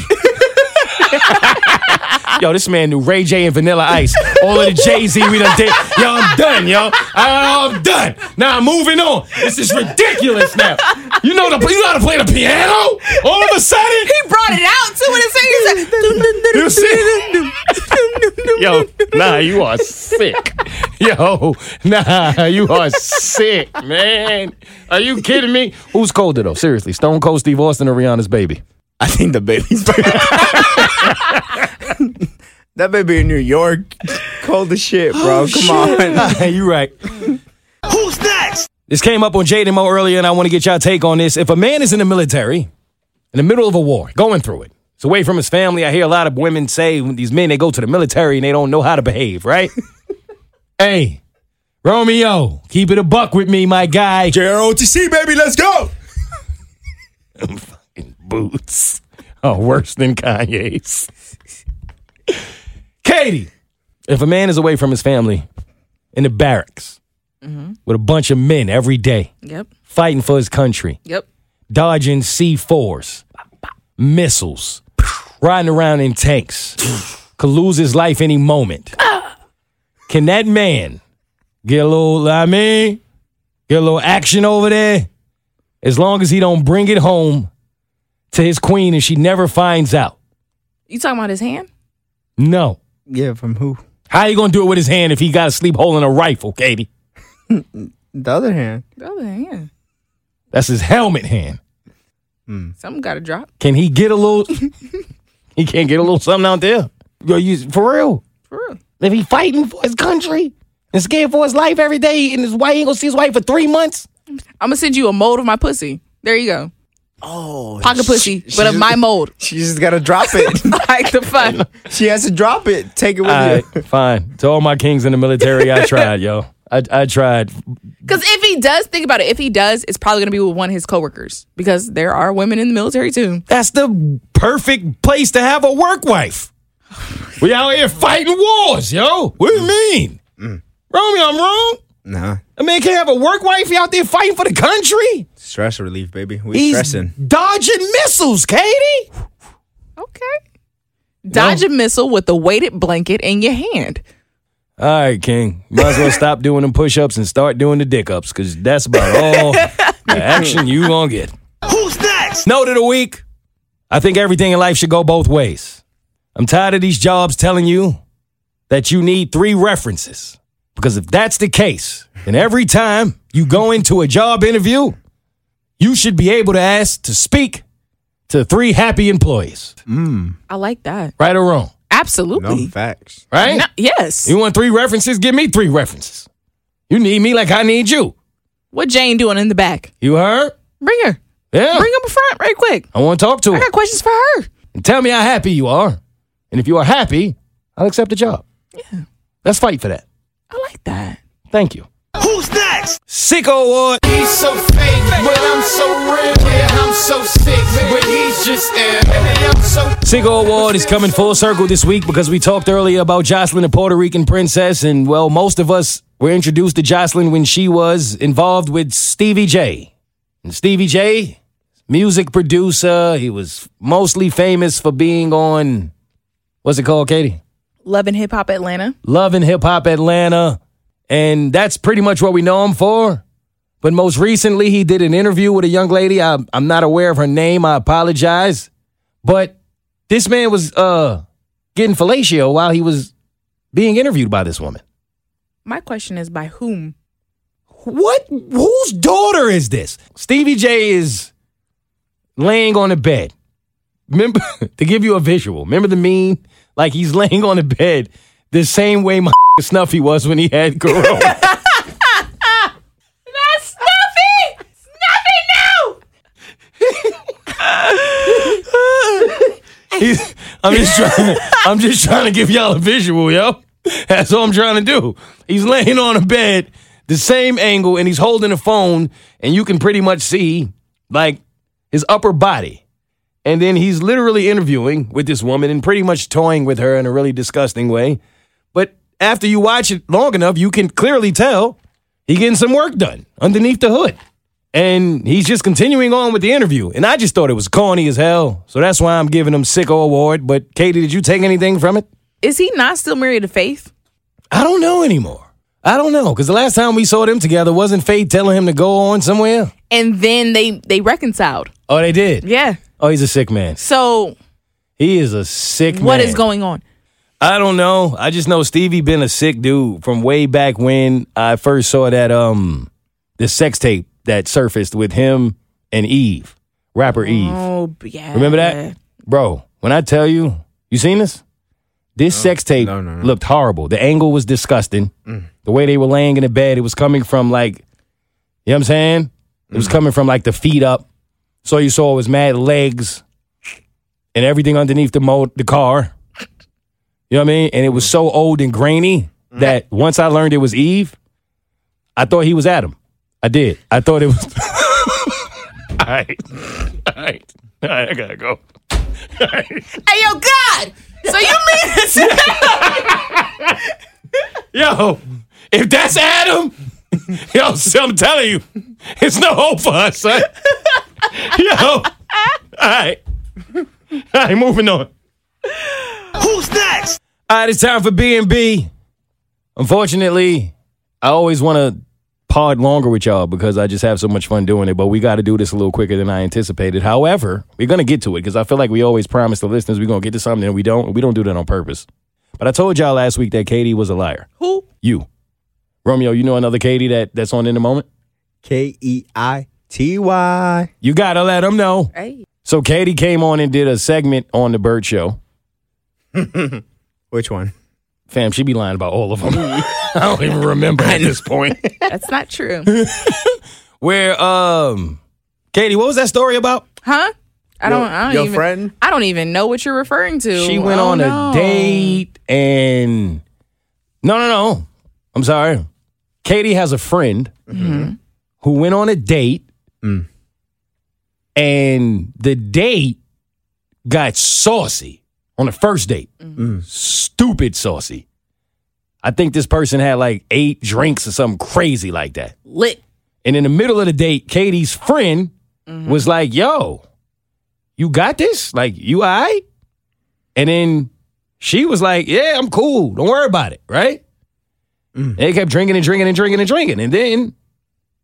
Yo, this man knew Ray J and Vanilla Ice. All of the Jay Z we done did. Yo, I'm done, yo. I'm done. Now I'm moving on. This is ridiculous now. You know the you know how to play the piano? All of a sudden? He brought it out too when he said, You see? Yo, nah, you are sick. Yo, nah, you are sick, man. Are you kidding me? Who's colder though? Seriously, Stone Cold Steve Austin or Rihanna's baby? I think the baby's *laughs* That baby in New York, cold as shit, bro. Oh, Come on. *laughs* you right. Who's next? This came up on Jade and Mo earlier, and I want to get y'all take on this. If a man is in the military, in the middle of a war, going through it, it's away from his family. I hear a lot of women say when these men they go to the military and they don't know how to behave, right? *laughs* hey, Romeo, keep it a buck with me, my guy. JROTC, baby, let's go. Boots. *laughs* Oh, worse than Kanye's. Keity, if a man is away from his family in the barracks mm-hmm. with a bunch of men every day Yep. fighting for his country, Yep. dodging C4s, missiles, riding around in tanks, *laughs* could lose his life any moment. Ah! Can that man get a little, I mean, get a little action over there? As long as he don't bring it home to his queen and she never finds out. You talking about his hand? No. Yeah, from who? How you gonna do it with his hand if he got to sleep holding a rifle, Keity? The other hand. The other hand. That's his helmet hand. Hmm. Something got to drop. Can he get a little? *laughs* he can't get a little something out there. Yo, you for real? For real. If he fighting for his country and scared for his life every day, and his wife ain't gonna see his wife for three months. I'm gonna send you a mold of my pussy. There you go. Oh, Pocket pussy, but of my mold. *laughs* She just gotta drop it. *laughs* like the fuck. *laughs* she has to drop it. Take it with All you. right, fine. To all my kings in the military, I tried, yo. I, I tried. Because if he does, think about it. If he does, it's probably gonna be with one of his coworkers because there are women in the military too. That's the perfect place to have a work wife. We out here fighting wars, yo. What do you mean? Mm. Romeo, I'm wrong. Nah, A man can't have a work wife. Out there fighting for the country. stress relief, baby. We He's stressing. dodging missiles, Keity. Okay. Dodge a missile with a weighted blanket in your hand. All right, King. Might as well *laughs* stop doing them push-ups and start doing the dick ups, because that's about *laughs* all the action you gonna get. Who's next? Note of the week. I think everything in life should go both ways. I'm tired of these jobs telling you that you need three references. Because if that's the case, then every time you go into a job interview, you should be able to ask to speak to three happy employees. Mm. I like that. Right or wrong? Absolutely. No facts. Right? No- yes. You want three references? Give me three references. You need me like I need you. What Jane doing in the back? You heard? Bring her. Yeah. Bring her up front right quick. I want to talk to her. I got questions for her. And tell me how happy you are. And if you are happy, I'll accept the job. Yeah. Let's fight for that. I like that. Thank you. Who's next? Sicko Award. He's so fake, but I'm so real. Yeah, I'm so sick, but he's just ill. I'm so Sicko Award is coming full circle this week because we talked earlier about Joseline, the Puerto Rican princess. And well, most of us were introduced to Joseline when she was involved with Stevie J. And Stevie J, music producer, he was mostly famous for being on, what's it called, Keity? Love and Hip Hop Atlanta. Love and Hip Hop Atlanta. And that's pretty much what we know him for. But most recently, he did an interview with a young lady. I, I'm not aware of her name. I apologize. But this man was uh, getting fellatio while he was being interviewed by this woman. My question is by whom? What? Whose daughter is this? Stevie J is laying on a bed. Remember, *laughs* to give you a visual, remember the meme? Like he's laying on a bed the same way my *laughs* Snuffy was when he had corona. *laughs* That's Snuffy! Snuffy, *laughs* He's- I'm just trying. I'm just trying to give y'all a visual, yo. That's all I'm trying to do. He's laying on a bed, the same angle, and he's holding a phone, and you can pretty much see like his upper body, And then he's literally interviewing with this woman and pretty much toying with her in a really disgusting way. But after you watch it long enough, you can clearly tell he getting some work done underneath the hood. And he's just continuing on with the interview. And I just thought it was corny as hell. So that's why I'm giving him Sicko Award. But Keity, did you take anything from it? Is he not still married to Faith? I don't know anymore. I don't know. Because the last time we saw them together, wasn't Faith telling him to go on somewhere? And then they they reconciled. Oh, they did? Yeah. Oh, he's a sick man. So He is a sick man. what is going on? I don't know. I just know Stevie been a sick dude from way back when I first saw that um the sex tape that surfaced with him and Eve, rapper Eve. Oh yeah. Remember that, bro? When I tell you, you seen this? This sex tape looked horrible. The angle was disgusting. The way they were laying in the bed, it was coming from like, you know what I'm saying? It was coming from like the feet up. So you saw it was mad legs and everything underneath the mo- the car. You know what I mean? And it was so old and grainy that once I learned it was Eve, I thought he was Adam. I did. I thought it was. *laughs* all right. All right. All right. I gotta go. All right. Hey yo, God! So you mean to say *laughs* Yo, if that's Adam, *laughs* yo, so I'm telling you, it's no hope for us, son. *laughs* Yo, all right, all right, moving on. Who's next? All right, it's time for B and B. Unfortunately, I always want to pod longer with y'all because I just have so much fun doing it. But we got to do this a little quicker than I anticipated. However, we're gonna get to it because I feel like we always promise the listeners we're gonna get to something and we don't. We don't do that on purpose. But I told y'all last week that Keity was a liar. Who? You, Romeo. You know another Keity that that's on in the moment. K E I T Y. You gotta let them know. Hey. So Keity came on and did a segment on the Bert Show. *laughs* Which one? Fam, she be lying about all of them. *laughs* *laughs* I don't even remember at this point. That's not true. Where um, Keity, what was that story about? Huh? I don't I don't your even friend? I don't even know what you're referring to. She went Oh, on a date and no, no, no. I'm sorry. Keity has a friend who went on a date, and the date got saucy on the first date. Stupid saucy. I think this person had like eight drinks or something crazy like that. Lit. And in the middle of the date, Keity's friend was like, yo, you got this? Like, you all right? And then she was like, yeah, I'm cool. Don't worry about it, right? And they kept drinking and drinking and drinking and drinking. And then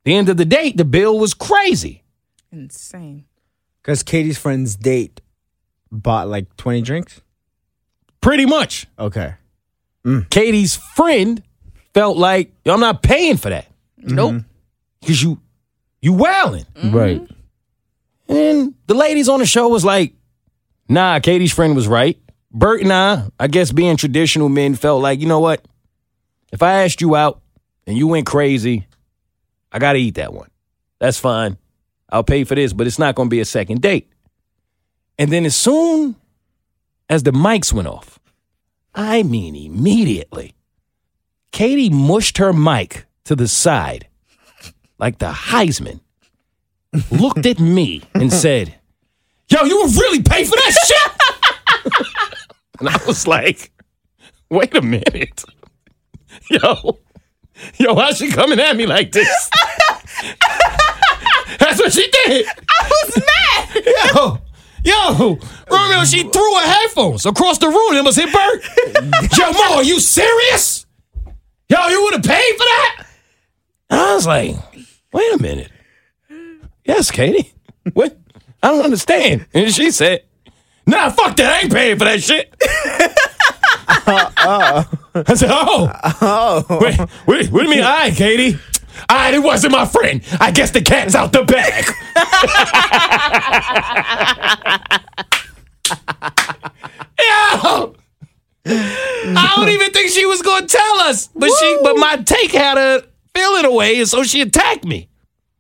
the end of the date, the bill was crazy. Insane. Because Keity's friend's date bought like 20 drinks? Pretty much. Okay. Mm. Keity's friend felt like, I'm not paying for that. Mm-hmm. Nope. Because you you wilding. Mm-hmm. Right. And the ladies on the show was like, nah, Keity's friend was right. Bert and I, I guess being traditional men, felt like, you know what? If I asked you out and you went crazy, I got to eat that one. That's fine. I'll pay for this, but it's not going to be a second date. And then as soon as the mics went off, I mean immediately, Keity mushed her mic to the side like the Heisman, looked at me and *laughs* said, Yo, you would really pay for that shit? *laughs* and I was like, Wait a minute. *laughs* Yo, *laughs* yo, why she coming at me like this? *laughs* That's what she did. I was mad. *laughs* Yo, yo, Romeo, she threw her headphones across the room and was hit Bert. yo, Moe, are you serious? Yo, you would have paid for that? And I was like, wait a minute. Yes, Keity. What? I don't understand. And she said, nah, fuck that. I ain't paying for that shit. *laughs* I said, oh. Oh. Wait, what, what do you mean, I, Keity? I, it wasn't my friend. I guess the cat's out the bag. *laughs* Yo! I don't even think she was gonna tell us, but she, but my take had her feeling away, and so she attacked me.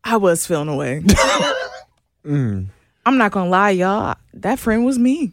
I was feeling away. *laughs* I'm not gonna lie, y'all. That friend was me.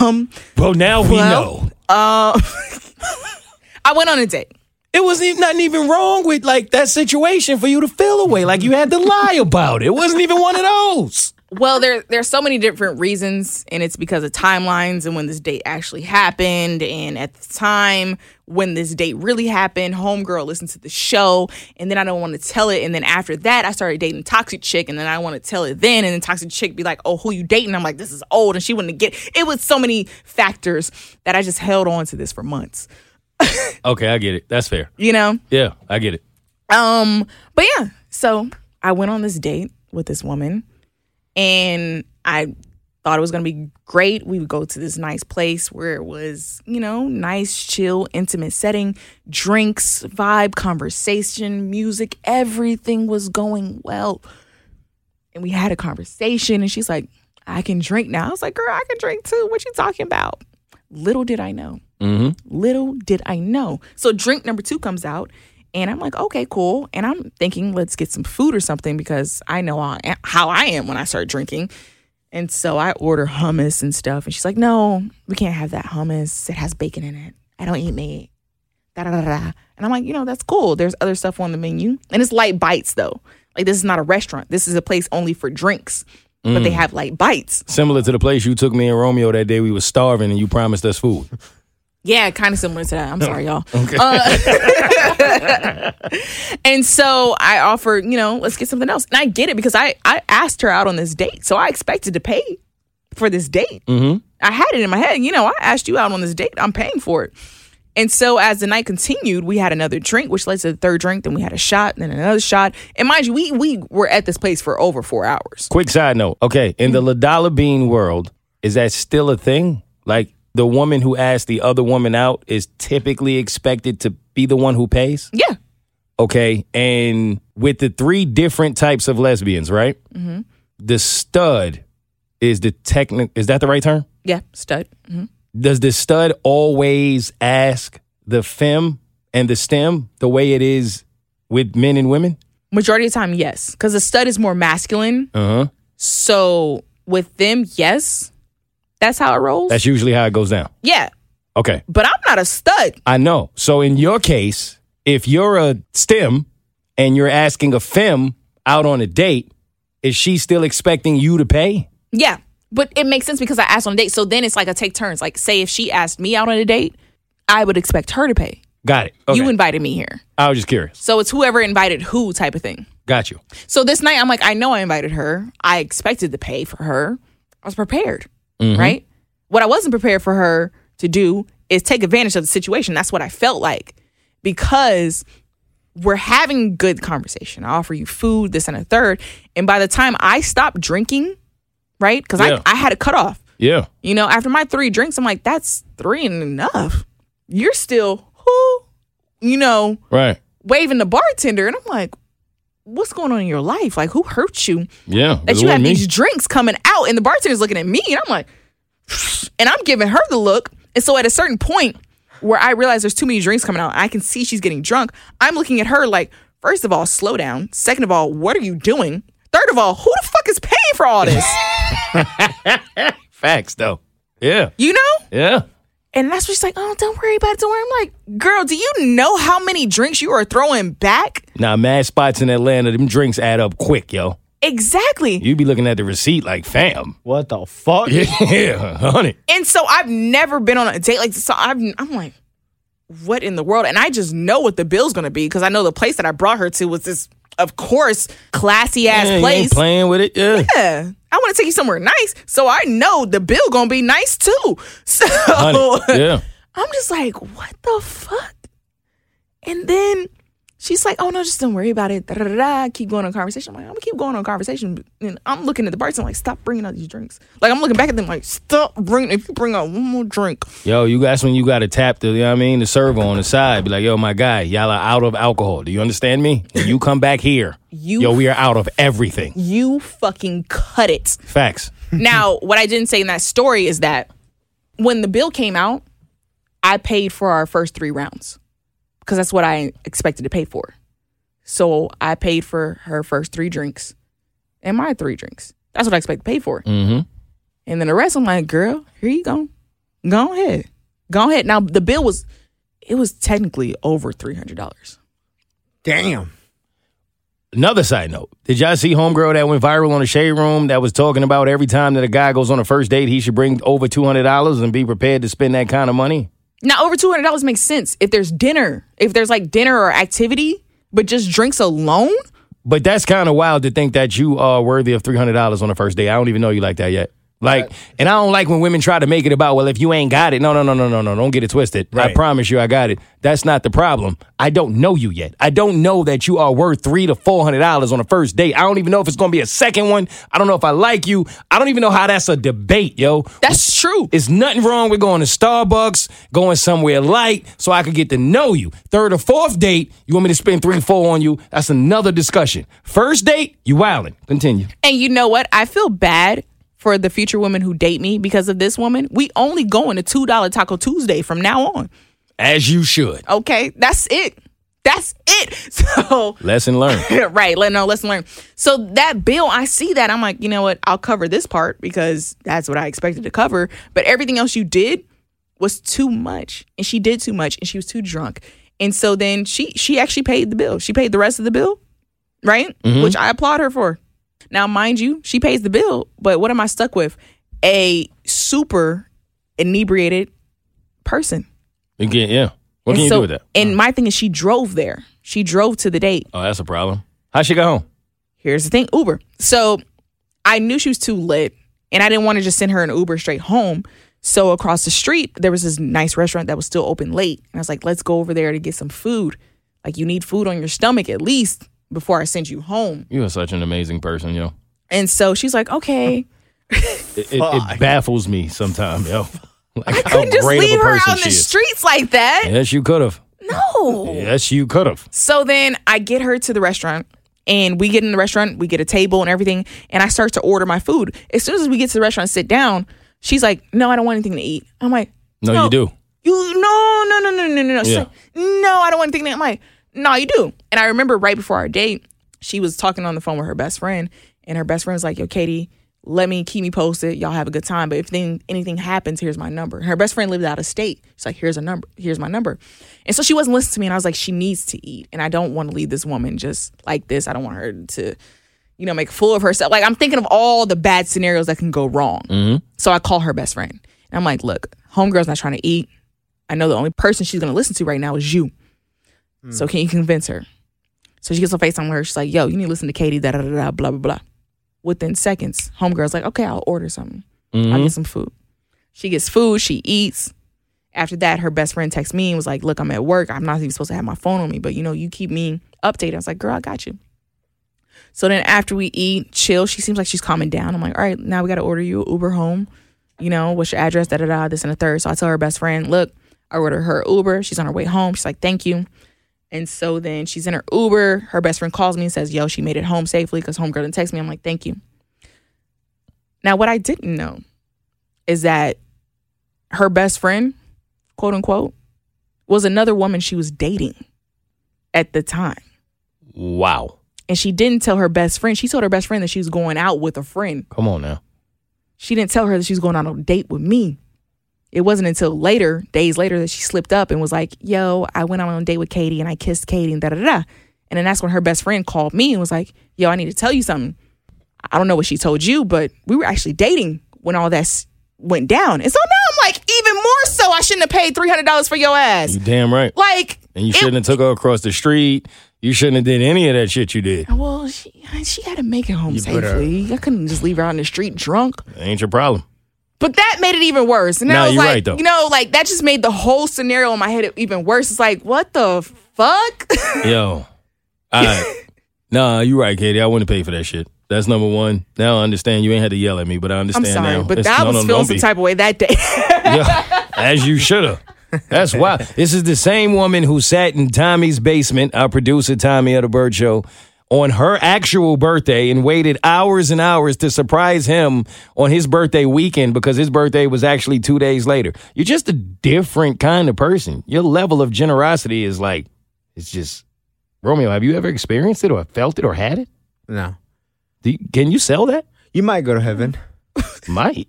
Um, Well, now we Well- know. Uh, *laughs* I went on a date. It wasn't nothing even wrong with like that situation for you to feel away, like you had to lie about it. It wasn't even one of those. Well, there there's so many different reasons, and it's because of timelines and when this date actually happened, and at the time when this date really happened, homegirl listened to the show, and then I don't want to tell it, and then after that, I started dating toxic chick, and then I want to tell it then, and then toxic chick be like, "Oh, who you dating?" I'm like, "This is old," and she wouldn't get. It was so many factors that I just held on to this for months. *laughs* Okay, I get it. That's fair. You know, Yeah, I get it. um, but yeah, so I went on this date with this woman and I thought it was gonna be great. We would go to this nice place where it was, you know, nice, chill, intimate setting, drinks, vibe, conversation, music, everything was going well. And we had a conversation and she's like, I can drink now. I was like, girl, I can drink too. What you talking about? Little did I know. Mm-hmm. Little did I know. So drink number two comes out, and I'm like, okay, cool. And I'm thinking, let's get some food or something because I know how I- am when I start drinking. And so I order hummus and stuff, and she's like, no, we can't have that hummus. It has bacon in it. I don't eat meat. Da da da da. And I'm like, you know, that's cool. There's other stuff on the menu, and it's light bites though. Like this is not a restaurant. This is a place only for drinks, but they mm. have light bites. Similar to the place you took me and Romeo that day we was starving and you promised us food. *laughs* Yeah, kind of similar to that. I'm sorry, y'all. *laughs* Uh, *laughs* and so I offered, you know, let's get something else. And I get it because I I asked her out on this date, so I expected to pay for this date. Mm-hmm. I had it in my head, you know, I asked you out on this date, I'm paying for it. And so as the night continued, we had another drink, which led to the third drink. Then we had a shot, then another shot. And mind you, we we were at this place for over four hours. Quick side note. Okay, in the Ladala Bean world, is that still a thing? Like the woman who asked the other woman out is typically expected to be the one who pays? Yeah, Okay, and with the three different types of lesbians, right? Mm-hmm. The stud is the technic. Is that the right term? yeah, stud. hmm Does the stud always ask the femme and the stem the way it is with men and women? Majority of the time, yes, because the stud is more masculine. Uh huh. So with them, yes, that's how it rolls. That's usually how it goes down. yeah, Okay. but I'm not a stud. I know. So in your case, if you're a STEM and you're asking a femme out on a date, is she still expecting you to pay? Yeah, but it makes sense because I asked on a date. So then it's like a take turns. Like, say if she asked me out on a date, I would expect her to pay. Got it. Okay. You invited me here, I was just curious. so it's whoever invited who type of thing. Got you. So this night, I'm like, I know I invited her. I expected to pay for her. I was prepared, Mm-hmm. right? What I wasn't prepared for her to do is take advantage of the situation. That's what I felt like because we're having good conversation. I offer you food, this and a third. And by the time I stopped drinking, right? Because Yeah. I, I had a cutoff. Yeah. You know, after my three drinks, I'm like, that's three and enough. You're still, who, you know, Right. waving the bartender. And I'm like, what's going on in your life? Like, who hurt you? Yeah. That you have me. these drinks coming out and the bartender's looking at me and I'm like, *sighs* and I'm giving her the look. And so at a certain point where I realize there's too many drinks coming out, I can see she's getting drunk. I'm looking at her like, first of all, slow down. Second of all, what are you doing? Third of all, who the fuck is paying for all this? *laughs* Facts though. Yeah. You know? Yeah. And that's what she's like, oh, don't worry about it. Don't worry. I'm like, girl, do you know how many drinks you are throwing back? Now, mad spots in Atlanta, them drinks add up quick, yo. Exactly. You be looking at the receipt like, fam. What the fuck? *laughs* Yeah, honey. And so I've never been on a date like this. So I've, I'm like, what in the world? And I just know what the bill's gonna be because I know the place that I brought her to was this, of course, classy ass Yeah, you ain't place. playing with it. Yeah. Yeah. I want to take you somewhere nice. So I know the bill gonna be nice too. *laughs* So Honey. Yeah. I'm just like, what the fuck? And then she's like, oh no, just don't worry about it. Da, da, da, da. Keep going on conversation. I'm like, I'm gonna keep going on conversation. And I'm looking at the bartender like, stop bringing out these drinks. Like I'm looking back at them like, stop bringing. If you bring out one more drink, Yo, you that's when you got to tap the, you know what I mean, the server on the side. Be like, yo, my guy, y'all are out of alcohol. Do you understand me? When you come back here, You- yo, we are out of everything. you fucking cut it. Facts. now, what I didn't say in that story is that when the bill came out, I paid for our first three rounds because that's what I expected to pay for. So I paid for her first three drinks and my three drinks. That's what I expect to pay for. Mm-hmm. And then the rest, I'm like, girl, here you go. Go ahead. Go ahead. Now, the bill was, it was technically over $300. Damn. Another side note: Did y'all see homegirl that went viral on the shade room that was talking about every time that a guy goes on a first date, he should bring over two hundred dollars and be prepared to spend that kind of money? Now over two hundred dollars makes sense if there's dinner, if there's like dinner or activity, but just drinks alone. But that's kind of wild to think that you are worthy of three hundred dollars on the first day. I don't even know you like that yet. Like, and I don't like when women try to make it about, well, if you ain't got it, no, no, no, no, no, no, don't get it twisted. I promise you, I got it. That's not the problem. I don't know you yet. I don't know that you are worth three to four hundred dollars on a first date. I don't even know if it's gonna be a second one. I don't know if I like you. I don't even know how that's a debate, yo. That's true. It's nothing wrong with going to Starbucks, going somewhere light, so I could get to know you. Third or fourth date, you want me to spend three, four on you? That's another discussion. First date, you wildin'. Continue. And you know what? I feel bad for the future women who date me because of this woman. We only going to two dollar Taco Tuesday from now on. As you should. Okay, that's it. That's it. *laughs* So Lesson learned. *laughs* right, let no lesson learned. So that bill, I see that. I'm like, you know what? I'll cover this part because that's what I expected to cover. But everything else you did was too much, and she did too much, and she was too drunk. And so then she she actually paid the bill. She paid the rest of the bill, right? Mm-hmm. Which I applaud her for. Now, mind you, she pays the bill, but what am I stuck with? A super inebriated person. Get, yeah. What And can you do with that? And uh-huh. my thing is, she drove there. She drove to the date. Oh, that's a problem. How she go home? Here's the thing Uber. So I knew she was too lit and I didn't want to just send her an Uber straight home. So across the street, there was this nice restaurant that was still open late. And I was like, let's go over there to get some food. Like, you need food on your stomach at least before I send you home. You are such an amazing person, yo. And so she's like, okay. It, it, it baffles me sometimes, yo. *laughs* Like how Couldn't just leave her person out in the is. streets like that. Yes, you could have. No. Yes, you could have. So then I get her to the restaurant and we get in the restaurant, we get a table and everything, and I start to order my food. As soon as we get to the restaurant and sit down, she's like, No, I don't want anything to eat. I'm like, No, you do. You no, no, no, no, no, no, no. She's Yeah. like, No, I don't want anything to eat. I'm like, No, you do. And I remember right before our date, she was talking on the phone with her best friend, and her best friend was like, Yo, Keity, let me keep me posted. Y'all have a good time. But if thing, anything happens, here's my number. Her best friend lived out of state. She's like, here's a number. Here's my number. And so she wasn't listening to me. And I was like, she needs to eat. And I don't want to leave this woman just like this. I don't want her to, you know, make a fool of herself. Like I'm thinking of all the bad scenarios that can go wrong. Mm-hmm. So I call her best friend. And I'm like, look, homegirl's not trying to eat. I know the only person she's gonna listen to right now is you. So can you convince her? So she gets on FaceTime with her. She's like, yo, you need to listen to Keity, da da da da, blah, blah, blah. Within seconds, homegirl's like, okay, I'll order something. I'll get mm-hmm. some food. She gets food, she eats. After that, her best friend texts me and was like, look, I'm at work. I'm not even supposed to have my phone on me, but you know, you keep me updated. I was like, girl, I got you. So then after we eat, chill, she seems like she's calming down. I'm like, all right, now we got to order you an Uber home. You know, what's your address? Da da da, this and the third. So I tell her best friend, look, I ordered her Uber. She's on her way home. She's like, thank you. And so then she's in her Uber. Her best friend calls me and says, yo, she made it home safely because homegirl didn't text me. I'm like, thank you. Now, what I didn't know is that her best friend, quote unquote, was another woman she was dating at the time. Wow. And she didn't tell her best friend. She told her best friend that she was going out with a friend. Come on now. She didn't tell her that she was going on a date with me. It wasn't until later, days later, that she slipped up and was like, yo, I went on a date with Keity and I kissed Keity and da da da. And then that's when her best friend called me and was like, yo, I need to tell you something. I don't know what she told you, but we were actually dating when all that went down. And so now I'm like, even more so, I shouldn't have paid $300 for your ass. You damn right. Like, And you shouldn't have took her across the street. You shouldn't have did any of that shit you did. Well, she, she had to make it home You safely. I couldn't just leave her out in the street drunk. Ain't your problem. But that made it even worse. And Nah, I was you're like, right, though. you know, like that just made the whole scenario in my head even worse. It's like, what the fuck? *laughs* Yo. All right. Nah, you're right, Keity. I wouldn't pay for that shit. That's number one. Now I understand you ain't had to yell at me, but I I'm understand sorry, now. but It's- I no, was no, feeling some type of way that day. *laughs* Yeah, as you should have. That's why. This is the same woman who sat in Tommy's basement, our producer Tommy at the Bert Show, on her actual birthday and waited hours and hours to surprise him on his birthday weekend because his birthday was actually two days later. You're just a different kind of person. Your level of generosity is like, it's just, Romeo, have you ever experienced it or felt it or had it? No. Do you- can you sell that? You might go to heaven. *laughs* *laughs* Might.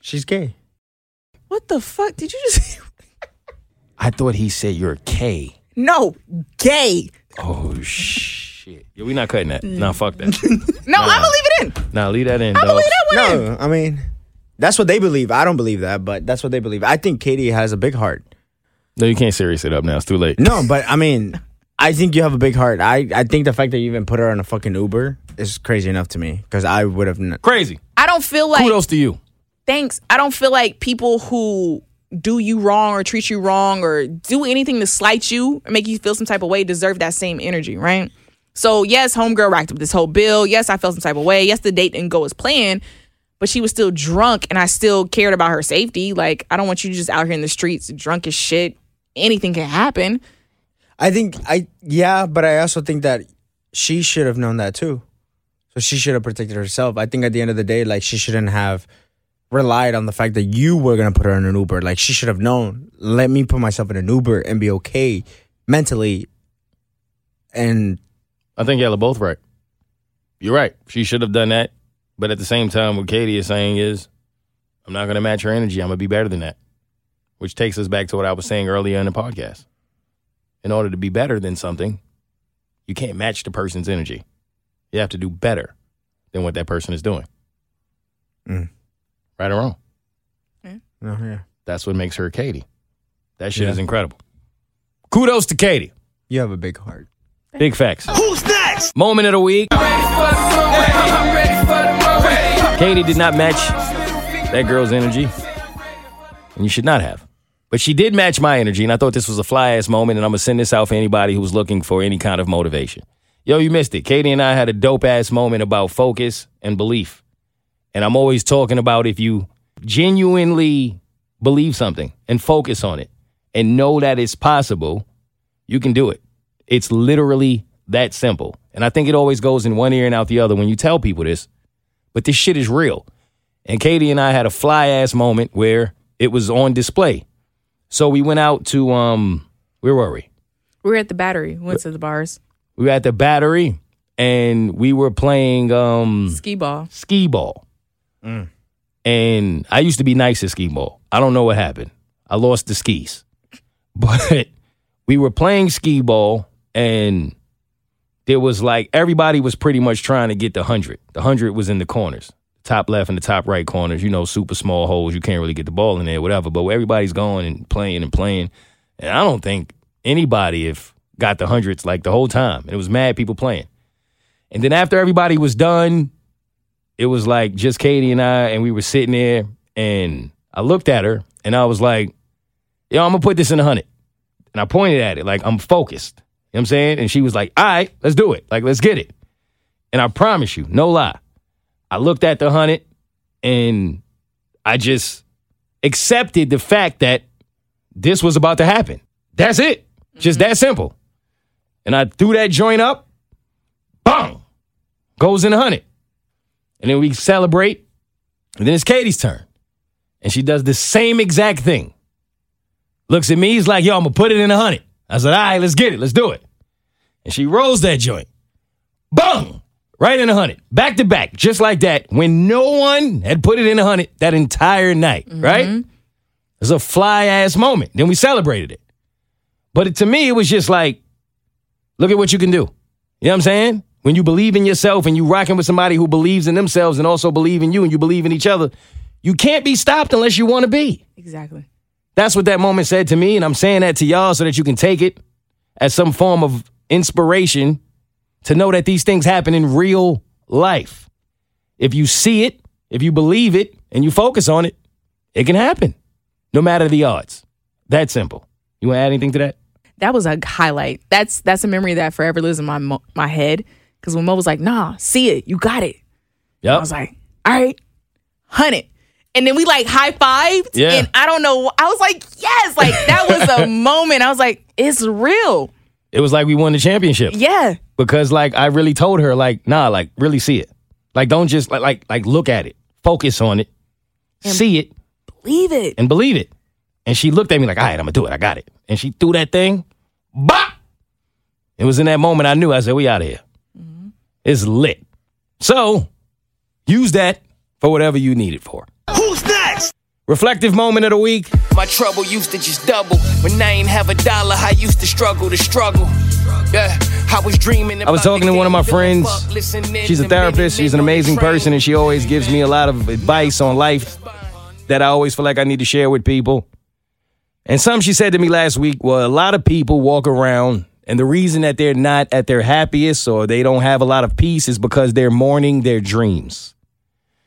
She's gay. what the fuck did you just? *laughs* I thought he said you're a K. no, gay. Oh, shh. Shit. Yeah, we not cutting that. Mm. Nah, fuck that. *laughs* No, I'm gonna leave it in. nah, leave that in, I'm gonna dog. leave that one in. No, I mean, that's what they believe. I don't believe that, but that's what they believe. I think Keity has a big heart. No, you can't serious it up now. It's too late. No, but I mean, I think you have a big heart. I, I think the fact that you even put her on a fucking Uber is crazy enough to me because I would have. N- Crazy. I don't feel like Kudos to you. thanks. I don't feel like people who do you wrong or treat you wrong or do anything to slight you or make you feel some type of way deserve that same energy, right? So yes, homegirl racked up this whole bill. Yes, I felt some type of way. Yes, the date didn't go as planned, but she was still drunk and I still cared about her safety. Like, I don't want you just out here in the streets drunk as shit. Anything can happen. I think I yeah, but I also think that she should have known that too. So she should have protected herself. I think at the end of the day, like she shouldn't have relied on the fact that you were gonna put her in an Uber. Like she should have known. Let me put myself in an Uber and be okay mentally. And I think y'all are both right. You're right. She should have done that. But at the same time, what Keity is saying is, I'm not going to match her energy. I'm going to be better than that. Which takes us back to what I was saying earlier in the podcast. In order to be better than something, you can't match the person's energy. You have to do better than what that person is doing. Mm. Right or wrong? oh, yeah, That's what makes her Keity. That shit Yeah. is incredible. Kudos to Keity. you have a big heart. Big facts. Who's next? Moment of the week. Keity did not match that girl's energy, and you should not have. But she did match my energy, and I thought this was a fly ass moment, and I'm gonna send this out for anybody who's looking for any kind of motivation. Yo, you missed it. Keity and I had a dope ass moment about focus and belief. And I'm always talking about if you genuinely believe something and focus on it and know that it's possible, you can do it. It's literally that simple. And I think it always goes in one ear and out the other when you tell people this. But this shit is real. And Keity and I had a fly ass moment where it was on display. So we went out to um where were we? We were at the battery, went to the bars, We were at the battery and we were playing um ski ball. skee ball. And I used to be nice at skee ball. I don't know what happened. I lost the skis. *laughs* But we were playing skee ball and there was like everybody was pretty much trying to get the 100. The 100 was in the corners. Top left and the top right corners, you know, super small holes. You can't really get the ball in there, whatever. But everybody's going and playing and playing. And I don't think anybody have got the hundreds like the whole time. And it was mad people playing. And then after everybody was done, it was like just Keity and I, and we were sitting there, and I looked at her, and I was like, "Yo, I'm gonna put this in a hundred. And I pointed at it like I'm focused. You know what I'm saying? And she was like, "All right, let's do it. Like, let's get it." And I promise you, no lie, I looked at the hundred, and I just accepted the fact that this was about to happen. That's it. Just that mm-hmm. simple. And I threw that joint up, bang, goes in a hundred. And then we celebrate. And then it's Keity's turn. And she does the same exact thing. Looks at me, he's like, yo, I'm gonna put it in a hundred. I said, all right, let's get it, let's do it. And she rolls that joint. Bung! Right in a hundred. Back to back, just like that. When no one had put it in a hundred that entire night, mm-hmm. right? It was a fly ass moment. Then we celebrated it. But it, to me, it was just like, look at what you can do. You know what I'm saying? When you believe in yourself and you rocking with somebody who believes in themselves and also believe in you and you believe in each other, you can't be stopped unless you want to be. Exactly. That's what that moment said to me, and I'm saying that to y'all so that you can take it as some form of inspiration to know that these things happen in real life. If you see it, if you believe it, and you focus on it, it can happen, no matter the odds. That simple. You want to add anything to that? That was a highlight. That's that's a memory that forever lives in my mo- my head. Because when Moe was like, "Nah, see it, you got it," Yep. I was like, "All right, hunt it." And then we like high fived, Yeah. and I don't know. I was like, "Yes!" Like that was a *laughs* moment. I was like, "It's real." it was like we won the championship. Yeah, because like I really told her like nah like really see it like don't just like like like look at it focus on it see it believe it. and believe it and she looked at me like all right I'm gonna do it I got it and she threw that thing bop it was in that moment I knew I said we out of here mm-hmm. it's lit so use that for whatever you need it for? Reflective moment of the week My trouble used to just double. When I ain't have a dollar, I used to struggle to struggle. Yeah, I was dreaming. I was talking to one of my friends. She's a therapist. She's an amazing person, and she always gives me a lot of advice on life that I always feel like I need to share with people. And some she said to me last week, well, a lot of people walk around, and the reason that they're not at their happiest or they don't have a lot of peace is because they're mourning their dreams.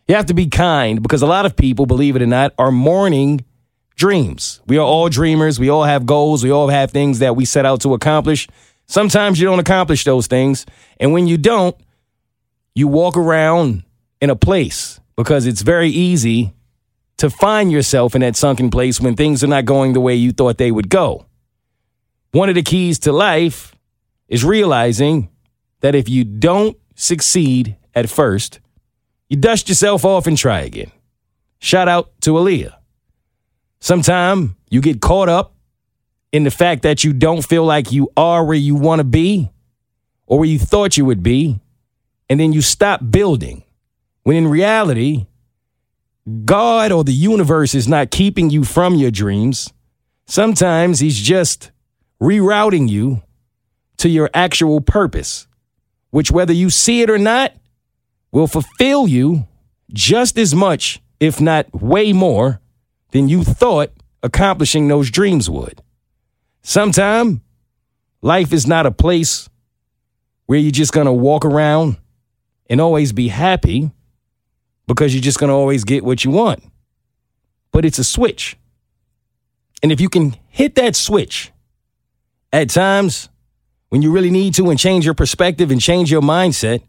You have to be kind because a lot of people, believe it or not, are mourning dreams. We are all dreamers. We all have goals. We all have things that we set out to accomplish. Sometimes you don't accomplish those things. And when you don't, you walk around in a place because it's very easy to find yourself in that sunken place when things are not going the way you thought they would go. One of the keys to life is realizing that if you don't succeed at first, you dust yourself off and try again. Shout out to Aaliyah. Sometime you get caught up in the fact that you don't feel like you are where you want to be or where you thought you would be, and then you stop building. When in reality, God or the universe is not keeping you from your dreams. Sometimes He's just rerouting you to your actual purpose, which, whether you see it or not, will fulfill you just as much, if not way more, than you thought accomplishing those dreams would. Sometime life is not a place where you're just gonna walk around and always be happy because you're just gonna always get what you want. But it's a switch. And if you can hit that switch at times when you really need to and change your perspective and change your mindset,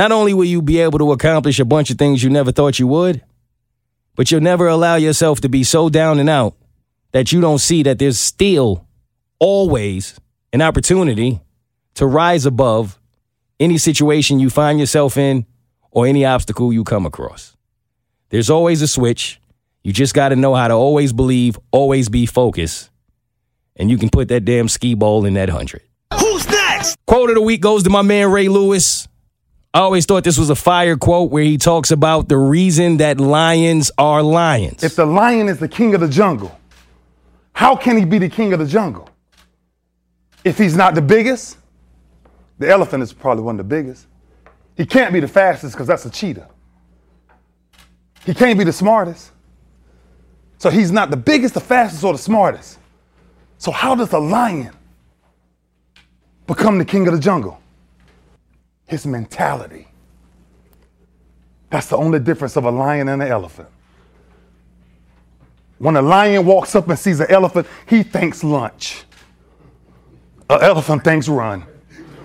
not only will you be able to accomplish a bunch of things you never thought you would, but you'll never allow yourself to be so down and out that you don't see that there's still always an opportunity to rise above any situation you find yourself in or any obstacle you come across. There's always a switch. You just got to know how to always believe, always be focused, and you can put that damn ski ball in that hundred. Who's next? Quote of the week goes to my man Ray Lewis. I always thought this was a fire quote where he talks about the reason that lions are lions. If the lion is the king of the jungle, how can he be the king of the jungle? If he's not the biggest, the elephant is probably one of the biggest. He can't be the fastest because that's a cheetah. He can't be the smartest. So he's not the biggest, the fastest, or the smartest. So how does a lion become the king of the jungle? His mentality. That's the only difference of a lion and an elephant. When a lion walks up and sees an elephant, he thinks lunch. An elephant thinks run. *laughs*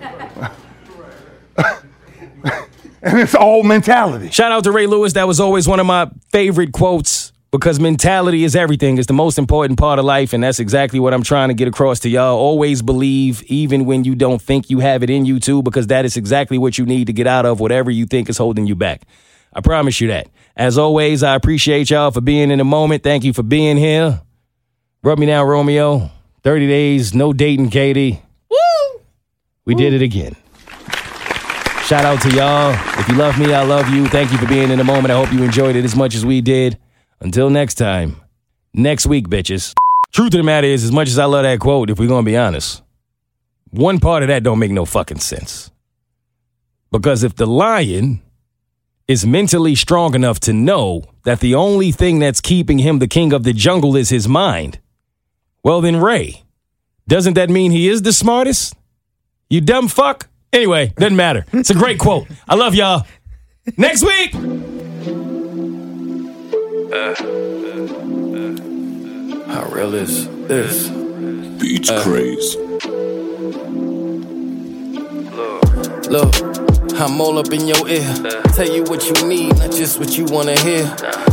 and it's all mentality. Shout out to Ray Lewis. That was always one of my favorite quotes because mentality is everything. It's the most important part of life, and that's exactly what I'm trying to get across to y'all. Always believe, even when you don't think you have it in you too, because that is exactly what you need to get out of whatever you think is holding you back. I promise you that. As always, I appreciate y'all for being in the moment. Thank you for being here. Rub me down, Romeo. 30 days, no dating, Keity. Woo! We did it again. Shout out to y'all. If you love me, I love you. Thank you for being in the moment. I hope you enjoyed it as much as we did. Until next time, next week, bitches. Truth of the matter is, as much as I love that quote, if we're gonna be honest, one part of that don't make no fucking sense. Because if the lion is mentally strong enough to know that the only thing that's keeping him the king of the jungle is his mind, well then Ray, doesn't that mean he is the smartest? You dumb fuck. Anyway, doesn't matter. It's a great quote. I love y'all. Next week. How real is this? Beats uh, craze. Look, I'm all up in your ear. Tell you what you need, not just what you wanna hear.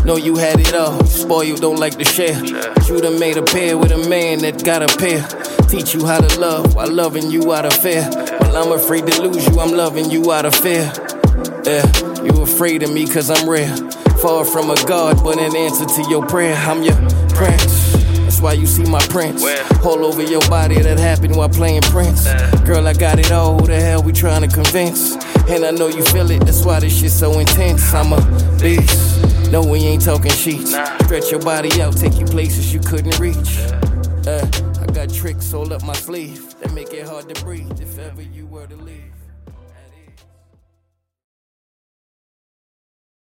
Know you had it all, spoiled, don't like to share. But you done made a pair with a man that got a pair. Teach you how to love while loving you out of fear. While I'm afraid to lose you, I'm loving you out of fear. Yeah, you afraid of me cause I'm rare. Far from a god, but an answer to your prayer. I'm your prince. That's why you see my prints all over your body. That happened while playing Prince. Girl, I got it all. Who the hell we trying to convince? And I know you feel it. That's why this shit so intense. I'm a beast. No, we ain't talking sheets. Stretch your body out, take you places you couldn't reach. Uh, I got tricks all up my sleeve that make it hard to breathe if ever you were to leave.